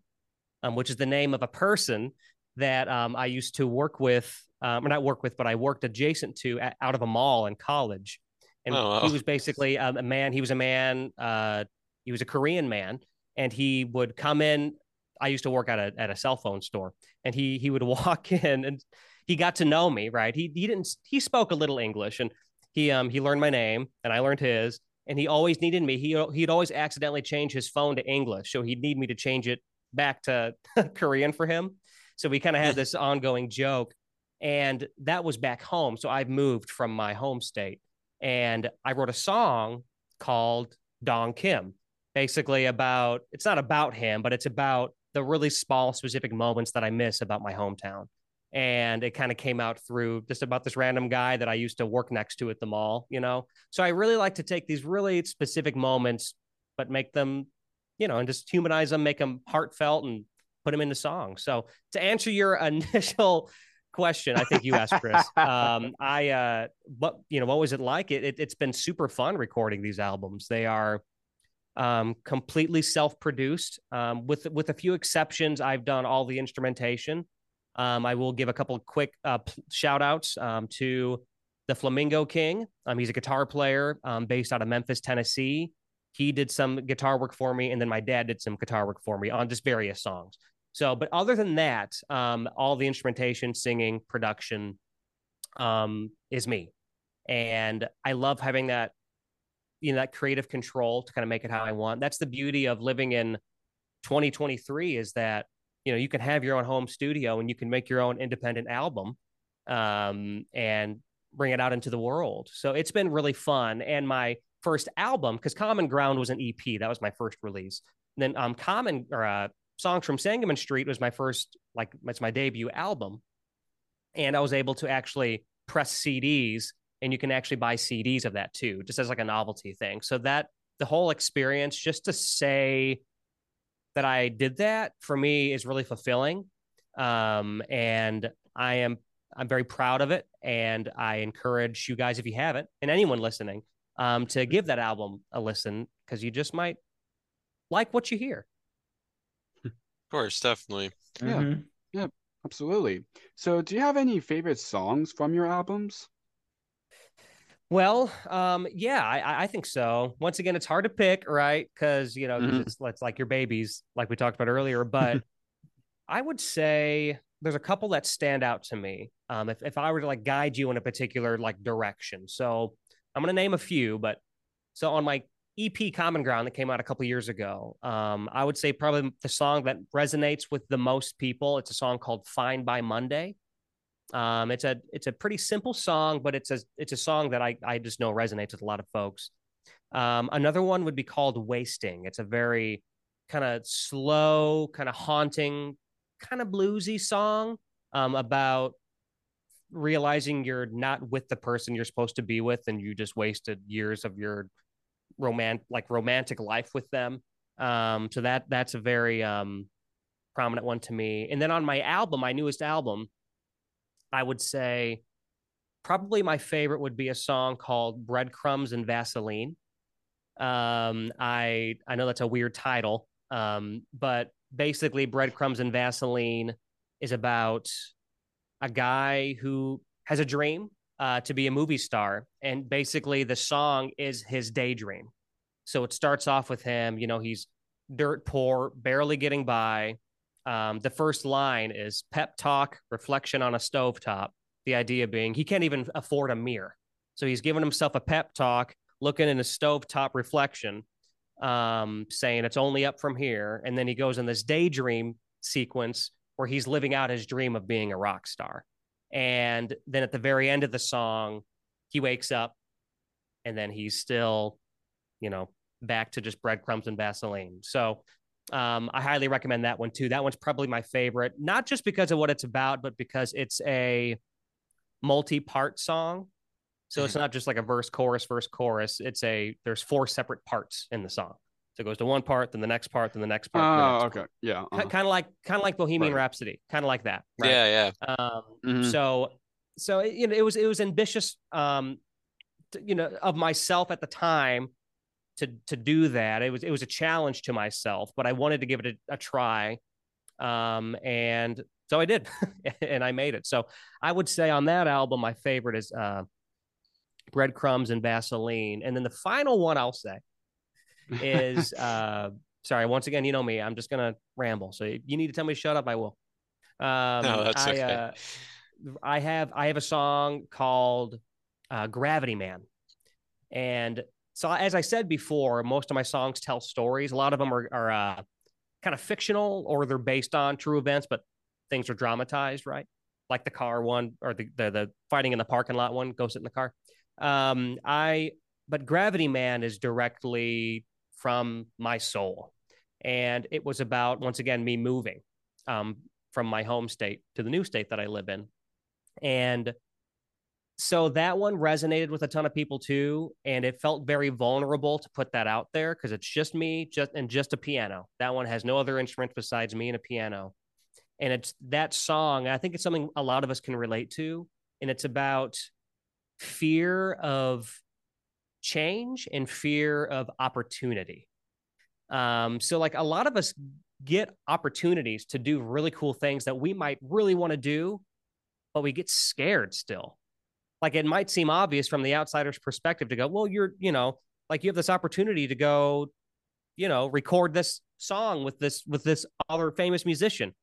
um, which is the name of a person that um, I used to work with, um, or not work with, but I worked adjacent to at, out of a mall in college. And oh, wow. he was basically um, a man. He was a man. Uh, he was a Korean man, and he would come in. I used to work at a at a cell phone store, and he he would walk in and he got to know me, right? He he didn't he spoke a little English and he um he learned my name and I learned his and he always needed me. He he'd always accidentally change his phone to English, so he'd need me to change it back to Korean for him. So we kind of had this ongoing joke, and that was back home. So I've moved from my home state, and I wrote a song called Dong Kim, basically about it's not about him, but it's about the really small, specific moments that I miss about my hometown and it kind of came out through just about this random guy that I used to work next to at the mall, you know. So I really like to take these really specific moments, but make them, you know, and just humanize them, make them heartfelt, and put them into songs. So to answer your initial question, I think you asked Chris. um, I, uh, what you know, what was it like? It, it has been super fun recording these albums. They are um, completely self-produced, um, with with a few exceptions. I've done all the instrumentation Um, I will give a couple quick uh, shout outs um, to the Flamingo King. Um, he's a guitar player um, based out of Memphis, Tennessee. He did some guitar work for me, and then my dad did some guitar work for me on just various songs. So, but other than that, um, all the instrumentation, singing, production um, is me. And I love having that, you know, that creative control to kind of make it how I want. That's the beauty of living in 2023 is that, you know, you can have your own home studio and you can make your own independent album um, and bring it out into the world. So it's been really fun. And my first album, because Common Ground was an EP, that was my first release. And then um, Common or uh, Songs from Sangamon Street was my first, like, it's my debut album. And I was able to actually press CDs, and you can actually buy CDs of that too, just as like a novelty thing. So that the whole experience, just to say that I did that for me is really fulfilling. Um, and I am I'm very proud of it, and I encourage you guys, if you haven't, and anyone listening, um, to give that album a listen because you just might like what you hear. Of course, definitely. Yeah, Mhm. yeah, absolutely. So, do you have any favorite songs from your albums? Well, um, yeah, I, I think so. Once again, it's hard to pick, right? Because you know, Mhm. it's, it's like your babies, like we talked about earlier. But I would say there's a couple that stand out to me. Um, if if I were to like guide you in a particular like direction, so I'm gonna name a few. But so on my EP Common Ground that came out a couple years ago, um, I would say probably the song that resonates with the most people. It's a song called "Fine by Monday." Um, it's a it's a pretty simple song, but it's a it's a song that I I just know resonates with a lot of folks. Um, another one would be called "Wasting." It's a very kind of slow, kind of haunting, kind of bluesy song um, about realizing you're not with the person you're supposed to be with, and you just wasted years of your romantic like romantic life with them. Um, so that that's a very um, prominent one to me. And then on my album, my newest album. I would say probably my favorite would be a song called Breadcrumbs and Vaseline. Um, I I know that's a weird title, um, but basically Breadcrumbs and Vaseline is about a guy who has a dream uh, to be a movie star, and basically the song is his daydream. So it starts off with him, you know, he's dirt poor, barely getting by, um, the first line is pep talk, reflection on a stovetop. The idea being he can't even afford a mirror. So he's giving himself a pep talk, looking in a stovetop reflection, um, saying it's only up from here. And then he goes in this daydream sequence where he's living out his dream of being a rock star. And then at the very end of the song, he wakes up and then he's still, you know, back to just breadcrumbs and Vaseline. So um, I highly recommend that one too. That one's probably my favorite, not just because of what it's about, but because it's a multi-part song. So it's not just like a verse, chorus, verse, chorus. It's a there's four separate parts in the song. So it goes to one part, then the next part, then the next part. the Oh, next okay, yeah. uh-huh. Kind of like kind of like Bohemian Right. Rhapsody, kind of like that. Right? Yeah, yeah. Um, Mhm. So, so it, you know, it was it was ambitious, um, to, you know, of myself at the time to to do that. It was it was a challenge to myself, but I wanted to give it a, a try, um, and so I did, and I made it. So I would say on that album, my favorite is uh, Breadcrumbs and Vaseline, and then the final one I'll say is uh, sorry. Once again, you know me. I'm just gonna ramble. So if you need to tell me to shut up, I will. Um, No, that's I, okay. uh, I have I have a song called uh, Gravity Man, and so as I said before, most of my songs tell stories. A lot of them are, are uh, kind of fictional or they're based on true events, but things are dramatized, right? Like the car one or the the, the fighting in the parking lot one. Go sit in the car. Um, I but Gravity Man is directly from my soul, and it was about once again me moving um, from my home state to the new state that I live in, and so that one resonated with a ton of people too and it felt very vulnerable to put that out there because it's just me just and just a piano. That one has no other instruments besides me and a piano. And it's that song i think it's something a lot of us can relate to and it's about fear of change and fear of opportunity. Um so like a lot of us get opportunities to do really cool things that we might really want to do, but we get scared still. Like it might seem obvious from the outsider's perspective to go, well, you're, you know, like you have this opportunity to go, you know, record this song with this with this other famous musician.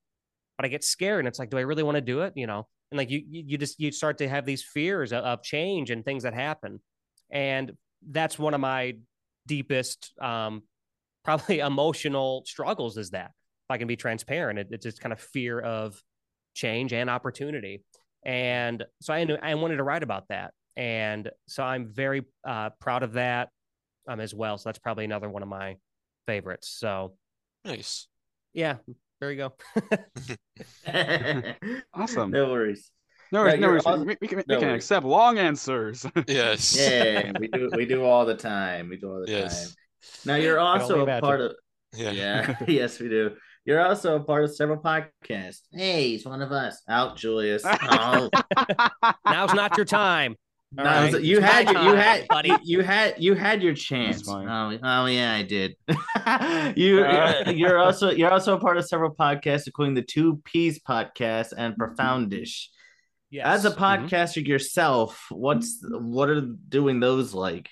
But I get scared and it's like, do I really want to do it? You know, and like you you just you start to have these fears of, of change and things that happen. And that's one of my deepest um probably emotional struggles is that if I can be transparent, it, it's just kind of fear of change and opportunity. And so I, I wanted to write about that. And so I'm very uh, proud of that um, as well. So that's probably another one of my favorites. So Nice. yeah, there you go. Awesome. No worries. No, worries, no, you're worries. awesome. we, we can, No we can worries. accept long answers. Yes. Yeah, we do we do all the time. We do all the Yes. time. Now you're also a part imagine. of Yeah. yeah, yes, we do. You're also a part of several podcasts. Hey, he's one of us. Out, Julius. Oh, Now's not your time. All no, right. you It's had my your, you had buddy. you, you had you had your chance. fine. Oh, oh yeah, I did. you you're also you're also a part of several podcasts, including the Two Peas podcast and Profoundish. Yes. As a podcaster yourself, what's what are doing those like?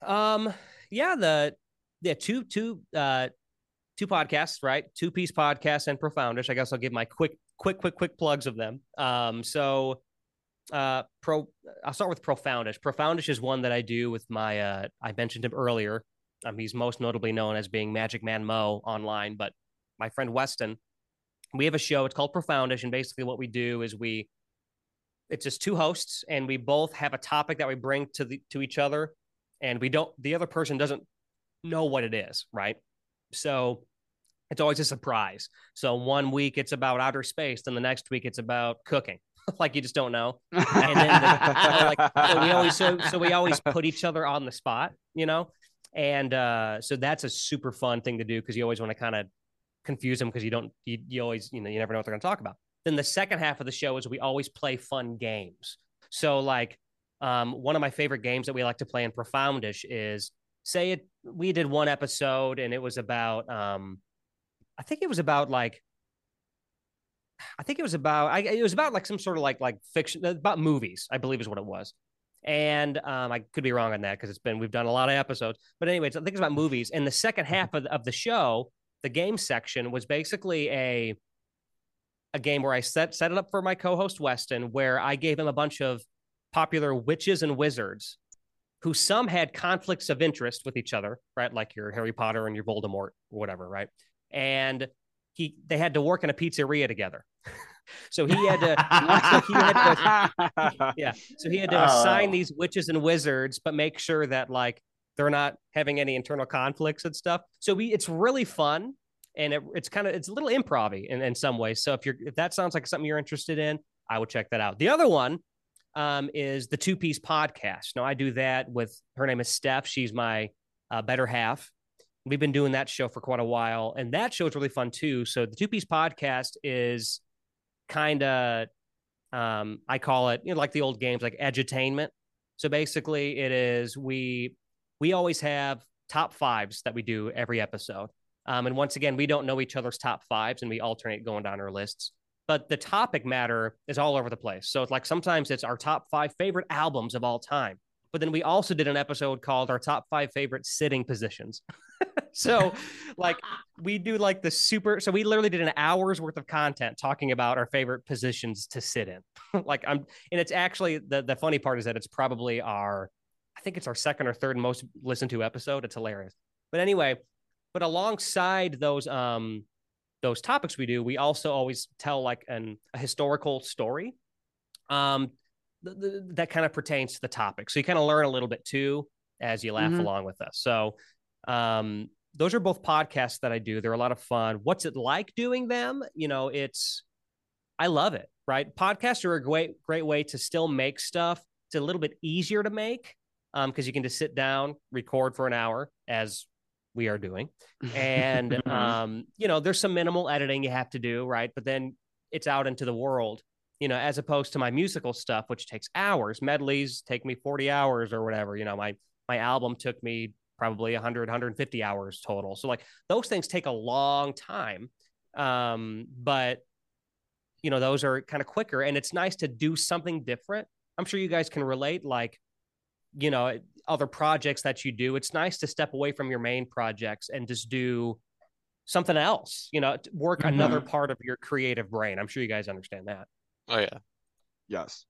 Um, yeah, the yeah, two two uh two podcasts, right? Two Peas podcast and profoundish. I guess I'll give my quick, quick, quick, quick plugs of them. Um, so uh pro I'll start with profoundish. Profoundish is one that I do with my uh I mentioned him earlier. Um, he's most notably known as being Magic Man Mo online, but my friend Weston, we have a show. It's called Profoundish, and basically what we do is we it's just two hosts, and we both have a topic that we bring to the to each other, and we don't the other person doesn't know what it is, right? So it's always a surprise. So one week it's about outer space, then the next week it's about cooking. like you just don't know. And then the, like so we always so so we always put each other on the spot, you know? And uh so that's a super fun thing to do because you always want to kind of confuse them because you don't you, you always you know you never know what they're going to talk about. Then the second half of the show is we always play fun games. So like um one of my favorite games that we like to play in Profoundish is say it we did one episode and it was about um I think it was about like I think it was about I it was about like some sort of like like fiction about movies, I believe is what it was. And um, I could be wrong on that because it's been we've done a lot of episodes. But anyways, I think it's about movies. And the second half of, of the show, the game section was basically a a game where I set set it up for my co-host Weston, where I gave him a bunch of popular witches and wizards who some had conflicts of interest with each other, right? Like your Harry Potter and your Voldemort whatever, right? And he they had to work in a pizzeria together. so he had to he had to yeah. So he had to oh. assign Oh. these witches and wizards, but make sure that like they're not having any internal conflicts and stuff. So we it's really fun and it, it's kind of it's a little improv in, in some ways. So if you're if that sounds like something you're interested in, I would check that out. The other one um, is the two Peas podcast. Now I do that with her name is Steph. She's my uh, better half. We've been doing that show for quite a while, and that show is really fun too. So the two Peas podcast is kind of um, I call it you know like the old games like edutainment. So basically, it is we we always have top fives that we do every episode. Um, and once again, we don't know each other's top fives, and we alternate going down our lists. But the topic matter is all over the place. So it's like sometimes it's our top five favorite albums of all time. But then we also did an episode called our top five favorite sitting positions. so like we do like the super so we literally did an hour's worth of content talking about our favorite positions to sit in. like I'm and it's actually the the funny part is that it's probably our I think it's our second or third most listened to episode. It's hilarious. But anyway, but alongside those um those topics we do, we also always tell like an a historical story. Um th- th- that kind of pertains to the topic. So you kind of learn a little bit too as you laugh Mhm. along with us. So um those are both podcasts that I do. They're a lot of fun. What's it like doing them? You know, it's I love it, right? Podcasts are a great great way to still make stuff. It's a little bit easier to make um because you can just sit down, record for an hour as we are doing. And um you know, there's some minimal editing you have to do, right? But then it's out into the world, you know, as opposed to my musical stuff which takes hours. Medleys take me 40 hours or whatever, you know, my my album took me probably 100, 150 hours total. So like those things take a long time. Um, but you know, those are kind of quicker and it's nice to do something different. I'm sure you guys can relate, like, you know, other projects that you do. It's nice to step away from your main projects and just do something else, you know, work mm-hmm. another part of your creative brain. I'm sure you guys understand that. Oh yeah. Yes.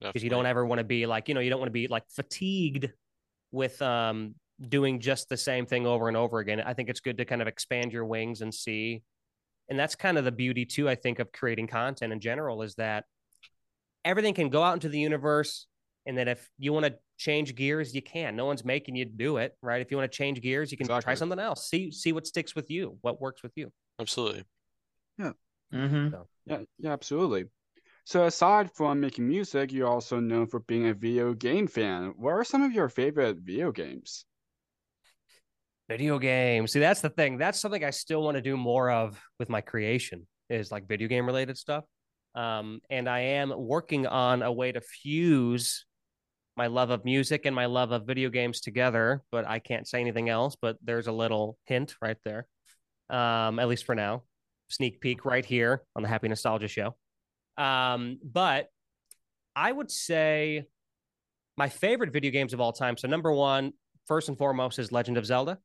Because you don't ever want to be like, you know, you don't want to be like fatigued with um doing just the same thing over and over again. I think it's good to kind of expand your wings and see. And that's kind of the beauty too, I think, of creating content in general is that everything can go out into the universe. And that if you want to change gears, you can. No one's making you do it, right? If you want to change gears, you can exactly. try something else. See see what sticks with you, what works with you. Absolutely. Yeah. Mm-hmm. So. Yeah, yeah, absolutely. So aside from making music, you're also known for being a video game fan. What are some of your favorite video games? Video games. See, that's the thing. That's something I still want to do more of with my creation is like video game related stuff. Um, and I am working on a way to fuse my love of music and my love of video games together, but I can't say anything else. But there's a little hint right there, um, at least for now. Sneak peek right here on the Happy Nostalgia Show. Um, but I would say my favorite video games of all time. So number one, first and foremost, is Legend of Zelda.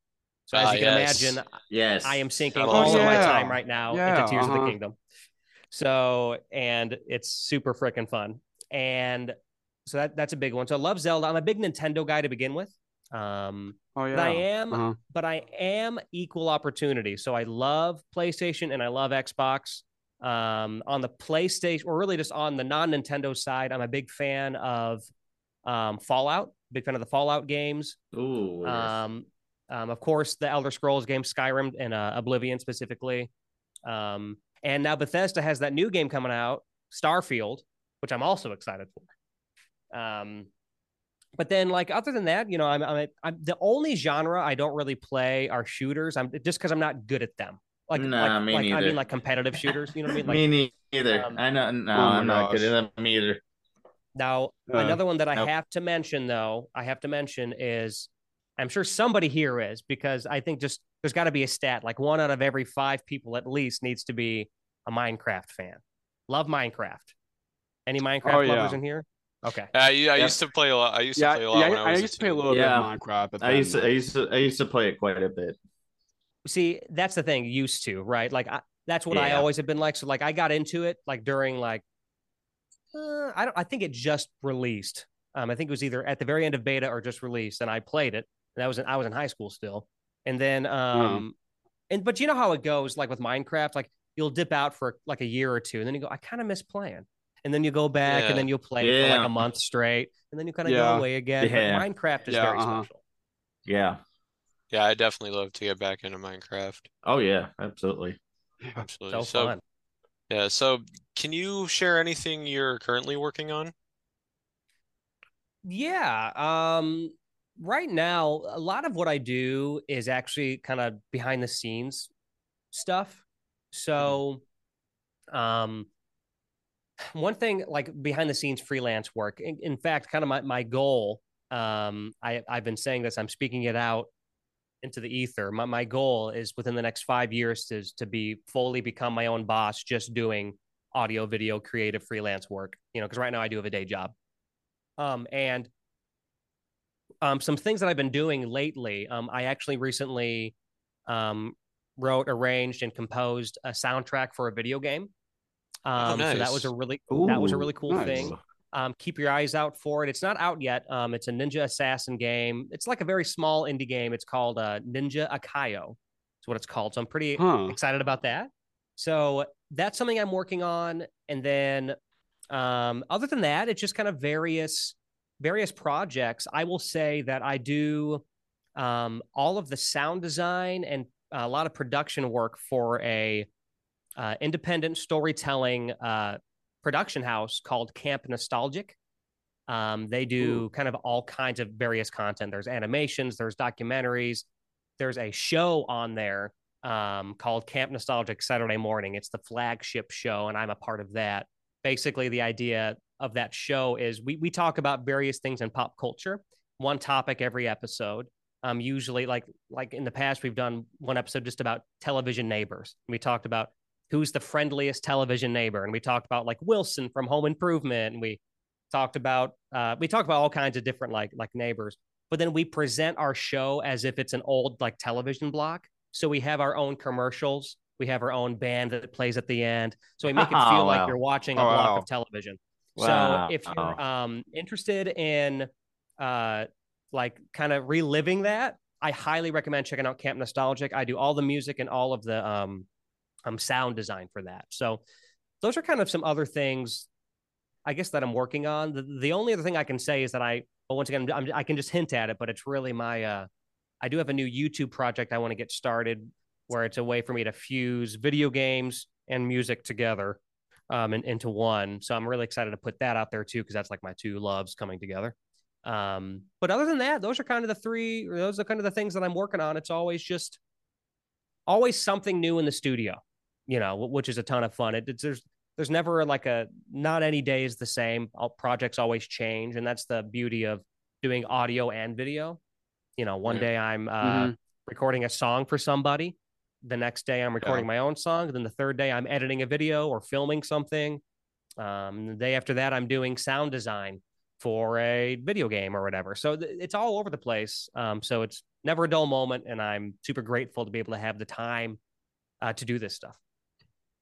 So as uh, you can yes. imagine, yes, I am sinking oh, all yeah. of my time right now yeah, into Tears uh-huh. of the uh-huh. Kingdom. So and it's super freaking fun. And so that that's a big one. So I love Zelda. I'm a big Nintendo guy to begin with. Um, oh yeah, but I am, uh-huh. but I am equal opportunity. So I love PlayStation and I love Xbox. Um, on the PlayStation, or really just on the non Nintendo side, I'm a big fan of um, Fallout. Big fan of the Fallout games. Ooh. Um, um, of course, the Elder Scrolls games, Skyrim and uh, Oblivion specifically. Um, and now Bethesda has that new game coming out, Starfield, which I'm also excited for. Um, but then, like other than that, you know, I'm, I'm, I'm the only genre I don't really play are shooters. I'm just because I'm not good at them. Like, nah, like, me like neither. I mean, like competitive shooters. You know what I mean? Like, me neither. Um, I know. No, oh I'm not good at them either. Now, uh, another one that I nope. have to mention, though, I have to mention is I'm sure somebody here is because I think just there's got to be a stat like one out of every five people at least needs to be a Minecraft fan. Love Minecraft. Any Minecraft oh, lovers in here? Okay. Uh, yeah, I used to play a lot. I used to play a lot. Yeah, I, I, used to play a little yeah. bit of Minecraft. But I used to, I used to, I used to play it quite a bit see that's the thing used to right like I, that's what yeah. i always have been like so like i got into it like during like uh, i don't i think it just released um i think it was either at the very end of beta or just released and i played it and that was in, i was in high school still and then um and but you know how it goes like with minecraft like you'll dip out for like a year or two and then you go i kind of miss playing and then you go back yeah. and then you'll play yeah. for like a month straight and then you kind of go away again yeah. But minecraft is very uh-huh. special yeah yeah, I definitely love to get back into Minecraft. Oh yeah, absolutely. Absolutely. So, so fun. Yeah, so can you share anything you're currently working on? Yeah, um right now a lot of what I do is actually kind of behind the scenes stuff. So um one thing like behind the scenes freelance work. In, in fact, kind of my, my goal um I I've been saying this, I'm speaking it out into the ether. My, my goal is within the next five years to, to be fully become my own boss, just doing audio, video, creative freelance work, you know, because right now I do have a day job. Um, and um, some things that I've been doing lately, um, I actually recently um, wrote, arranged, and composed a soundtrack for a video game. Um, oh, nice. So that was a really Ooh, that was a really cool nice. thing. Um, keep your eyes out for it. It's not out yet. Um, it's a ninja assassin game. It's like a very small indie game. It's called uh, Ninja Akayo. Is what it's called. So I'm pretty huh. excited about that. So that's something I'm working on. And then, um, other than that, it's just kind of various various projects. I will say that I do um, all of the sound design and a lot of production work for a uh, independent storytelling uh, production house called Camp Nostalgic. Um, they do Ooh. kind of all kinds of various content. There's animations, there's documentaries, there's a show on there um, called Camp Nostalgic Saturday Morning. It's the flagship show, and I'm a part of that. Basically, the idea of that show is we we talk about various things in pop culture. one topic every episode. Um, usually like like in the past, we've done one episode just about television neighbors. We talked about who's the friendliest television neighbor, and we talked about like Wilson from Home Improvement, and we talked about uh, we talked about all kinds of different like like neighbors. But then we present our show as if it's an old like television block. So we have our own commercials. We have our own band that plays at the end. So we make it feel Oh, like you're watching a Oh, block wow. of television. Wow. So if you're um, interested in uh, like kind of reliving that, I highly recommend checking out Camp Nostalgic. I do all the music and all of the um, um, sound design for that. So those are kind of some other things, I guess, that I'm working on. The, the only other thing I can say is that I, well, once again, I'm, I can just hint at it, but it's really my, uh, I do have a new YouTube project I want to get started where it's a way for me to fuse video games and music together um, and, into one. So I'm really excited to put that out there too, because that's like my two loves coming together. Um, but other than that, those are kind of the three, those are kind of the things that I'm working on. It's always just always something new in the studio, you know, which is a ton of fun. It, it's, there's, there's never like a, not any day is the same. All projects always change. And that's the beauty of doing audio and video. You know, one Yeah. day I'm uh, Mhm. recording a song for somebody. The next day I'm recording my own song. Then the third day I'm editing a video or filming something. Um, the day after that I'm doing sound design for a video game or whatever. So th- it's all over the place. Um, so it's never a dull moment, and I'm super grateful to be able to have the time uh, to do this stuff.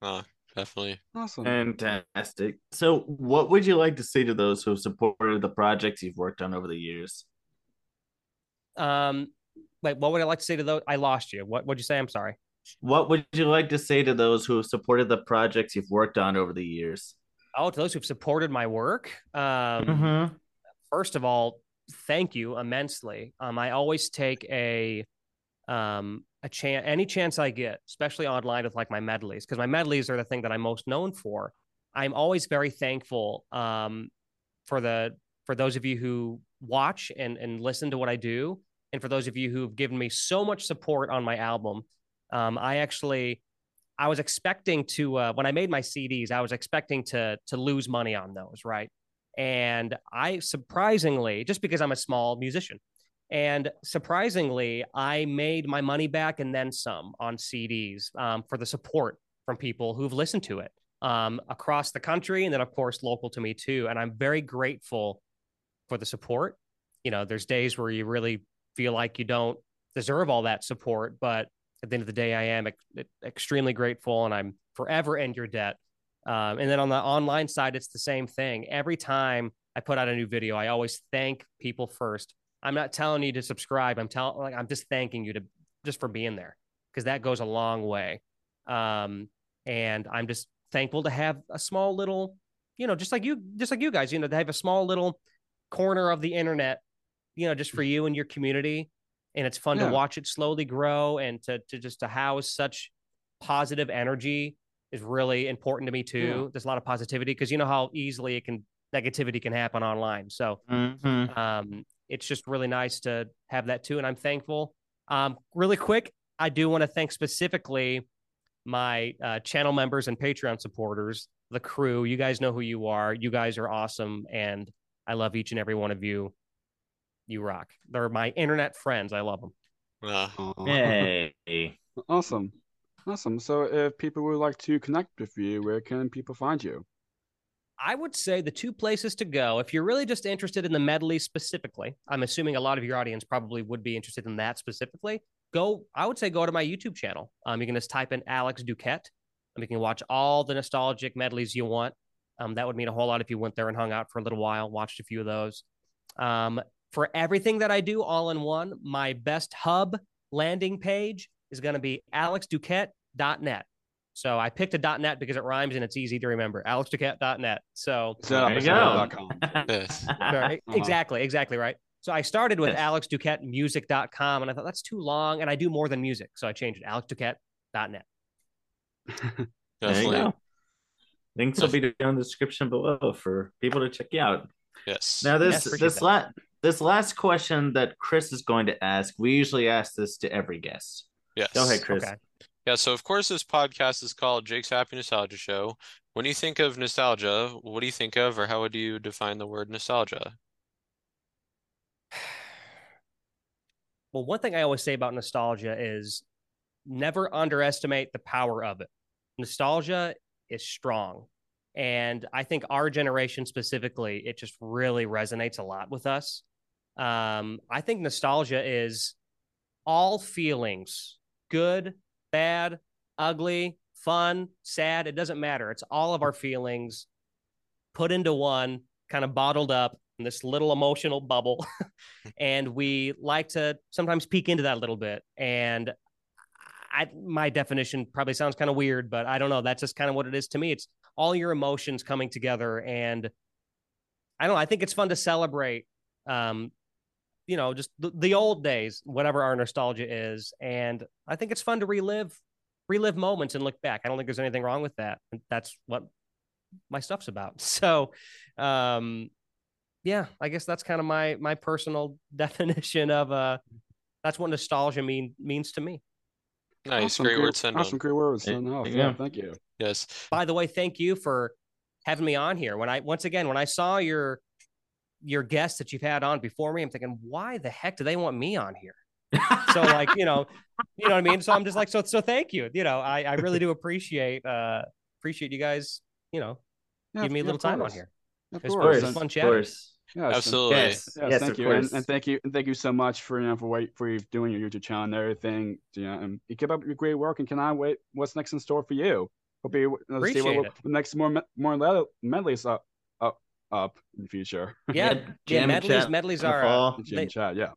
Uh, definitely. Awesome. Fantastic. So, what would you like to say to those who have supported the projects you've worked on over the years? Um, wait, what would I like to say to those? I lost you. What would you say? I'm sorry. What would you like to say to those who have supported the projects you've worked on over the years? Oh, to those who've supported my work. Um, Mhm. first of all, thank you immensely. Um, I always take a um a chance any chance I get, especially online with like my medleys, because my medleys are the thing that I'm most known for. I'm always very thankful um for the for those of you who watch and and listen to what I do, and for those of you who've given me so much support on my album. Um, I actually I was expecting to uh, when I made my CDs, I was expecting to to lose money on those, right? And I surprisingly, just because I'm a small musician, and surprisingly, I made my money back and then some on CDs um, for the support from people who've listened to it um, across the country, and then of course local to me too. And I'm very grateful for the support. You know, there's days where you really feel like you don't deserve all that support, but at the end of the day, I am ex- extremely grateful, and I'm forever in your debt. Um, and then on the online side, it's the same thing. Every time I put out a new video, I always thank people first. I'm not telling you to subscribe. I'm telling like I'm just thanking you to just for being there because that goes a long way. Um, and I'm just thankful to have a small little, you know, just like you, just like you guys, you know, to have a small little corner of the internet, you know, just for you and your community. And it's fun Yeah. to watch it slowly grow and to to just to house such positive energy is really important to me too. Yeah. There's a lot of positivity because you know how easily it can negativity can happen online. So Mhm. um, it's just really nice to have that too, and I'm thankful. Um, really quick, I do want to thank specifically my uh, channel members and Patreon supporters, the crew. You guys know who you are. You guys are awesome, and I love each and every one of you. You rock. They're my internet friends. I love them. Uh, Hey. Awesome. Awesome. So if people would like to connect with you, where can people find you? I would say the two places to go, if you're really just interested in the medley specifically, I'm assuming a lot of your audience probably would be interested in that specifically. Go, I would say go to my YouTube channel. Um, you can just type in Alex Duquette, and you can watch all the nostalgic medleys you want. Um, that would mean a whole lot if you went there and hung out for a little while, watched a few of those. Um, for everything that I do all in one, my best hub landing page is going to be alexduquette.net. So I picked a .net because it rhymes and it's easy to remember. alexduquette.net. So Set There you go. yes. Right, Uh-huh. exactly, exactly right. So I started with Yes. alexduquettemusic.com and I thought that's too long and I do more than music. So I changed it alexduquette.net. There you Definitely. go. Links will be down in the description below for people to check you out. Yes. Now this appreciate this that. last this last question that Chris is going to ask, we usually ask this to every guest. Yes. Go ahead, Chris. Okay. Yeah, so of course this podcast is called Jake's Happy Nostalgia Show. When you think of nostalgia, what do you think of, or how would you define the word nostalgia? well, one thing I always say about nostalgia is never underestimate the power of it. Nostalgia is strong. And I think our generation specifically, it just really resonates a lot with us. Um, I think nostalgia is all feelings good, bad, ugly, fun, sad. It doesn't matter. It's all of our feelings put into one, kind of bottled up in this little emotional bubble. and we like to sometimes peek into that a little bit. And I, my definition probably sounds kind of weird, but I don't know. That's just kind of what it is to me. It's all your emotions coming together. And I don't know. I think it's fun to celebrate, um, you know, just the, the old days, whatever our nostalgia is. And I think it's fun to relive, relive moments and look back. I don't think there's anything wrong with that. That's what my stuff's about. So, um, yeah, I guess that's kind of my my personal definition of uh that's what nostalgia mean means to me. Nice, Awesome, great word send Awesome, great words. Hey, send off. there Yeah, thank you. Yes. By the way, thank you for having me on here. When I once again when I saw your your guests that you've had on before me, I'm thinking, why the heck do they want me on here? So like, you know, you know what I mean? So I'm just like, so so thank you. You know, I, I really do appreciate uh appreciate you guys, you know, Yeah, give me a little time on here. Of It's course. course, It's fun of chatting. course. Yes, Absolutely. Yes, Yes, yes, thank of you, and, and thank you, and thank you so much for you know for wait for you doing your YouTube channel and everything. You know, and you keep up your great work. And can I wait? What's next in store for you? Hope you let's see what, what next more more le- medleys up up up in the future. Yeah, Yeah, yeah, jam and medleys medleys in the are uh, they, chat, yeah.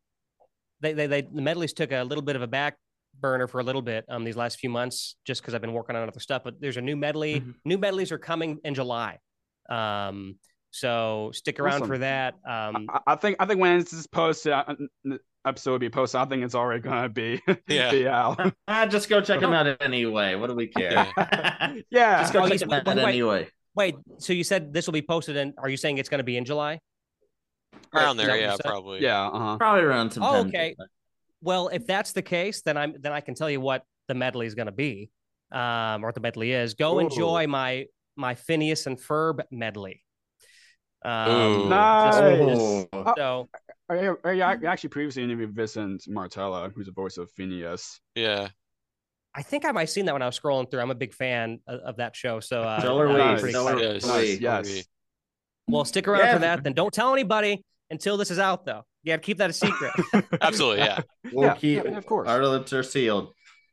they they they the medleys took a little bit of a back burner for a little bit um these last few months just because I've been working on other stuff. But there's a new medley. Mhm. New medleys are coming in July. Um, so stick around Awesome. for that. Um, I, I think I think when this is posted, uh, n- n- episode will be posted. I think it's already gonna be Yeah. be out. Ah, just go check them out anyway. What do we care? yeah, just go Oh, check you- them out wait, wait. anyway. Wait, so you said this will be posted, and are you saying it's going to be in July? Around there, yeah, probably. yeah. Uh huh. Probably around some Oh, time. okay. Well, if that's the case, then I'm then I can tell you what the medley is going to be, um, or what the medley is. Go Ooh. enjoy my my Phineas and Ferb medley. Um, Nice. Oh. so Are you, are you ac- actually previously interviewed Vincent Martella, who's the voice of Phineas? Yeah. I think I might have seen that when I was scrolling through. I'm a big fan of, of that show. So uh, So are I'm we. Nice. pretty So are excited. Yes. Yes. Well, stick around Yeah. for that. Then don't tell anybody until this is out, though. You got to keep that a secret. Absolutely, yeah. We'll Yeah, keep yeah, of course. our lips are sealed.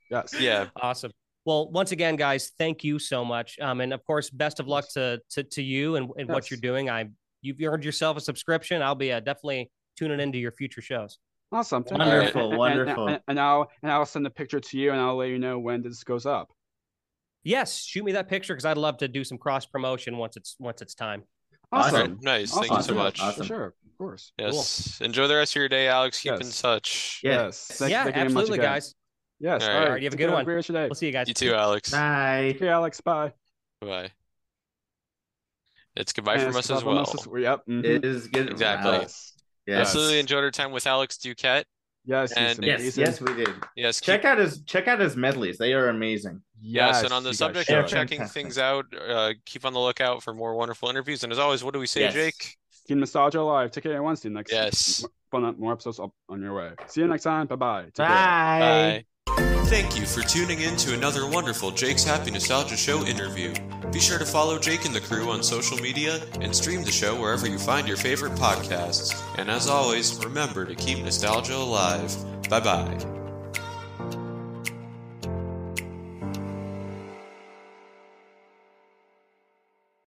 Yes. Yeah. awesome. Well, once again, guys, thank you so much. Um, and of course, best of luck to to, to you and, and what you're doing. I you've earned yourself a subscription. I'll be uh, definitely tuning into your future shows. Awesome. Thank Wonderful, you. And- and- wonderful. And, and I'll and I'll send a picture to you, and I'll let you know when this goes up. Yes, shoot me that picture because I'd love to do some cross promotion once it's once it's time. Awesome. Awesome. Nice. Thank you so much. Awesome. For sure. Of course. Yes. Enjoy the rest of your day, Alex. Keep in Yes. touch. Yeah. Yes. Thank, yeah, thank much absolutely, guys. Yes. All All right. right. All right, you have a Take good care. one. Great today. We'll see you guys. You too, Alex. Bye. Okay, Alex. Bye. Bye. It's goodbye And from us as well. us as- Yep. mhm. It is good. Exactly. Wow. Yes. Yes. Absolutely enjoyed our time with Alex Duquette. Yes. And- Yes, yes, we did. Yes. Keep, Check out his check out his medleys. They are amazing. yes. And on the subject of checking Fantastic. things out, uh, keep on the lookout for more wonderful interviews. And as always, what do we say, Yes. Jake? Keep nostalgia alive. Take care on Wednesday next. Yes. Fun more episodes up on your way. See you next time. Bye bye. Bye. Bye. Thank you for tuning in to another wonderful Jake's Happy Nostalgia Show interview. Be sure to follow Jake and the crew on social media and stream the show wherever you find your favorite podcasts. And as always, remember to keep nostalgia alive. Bye bye.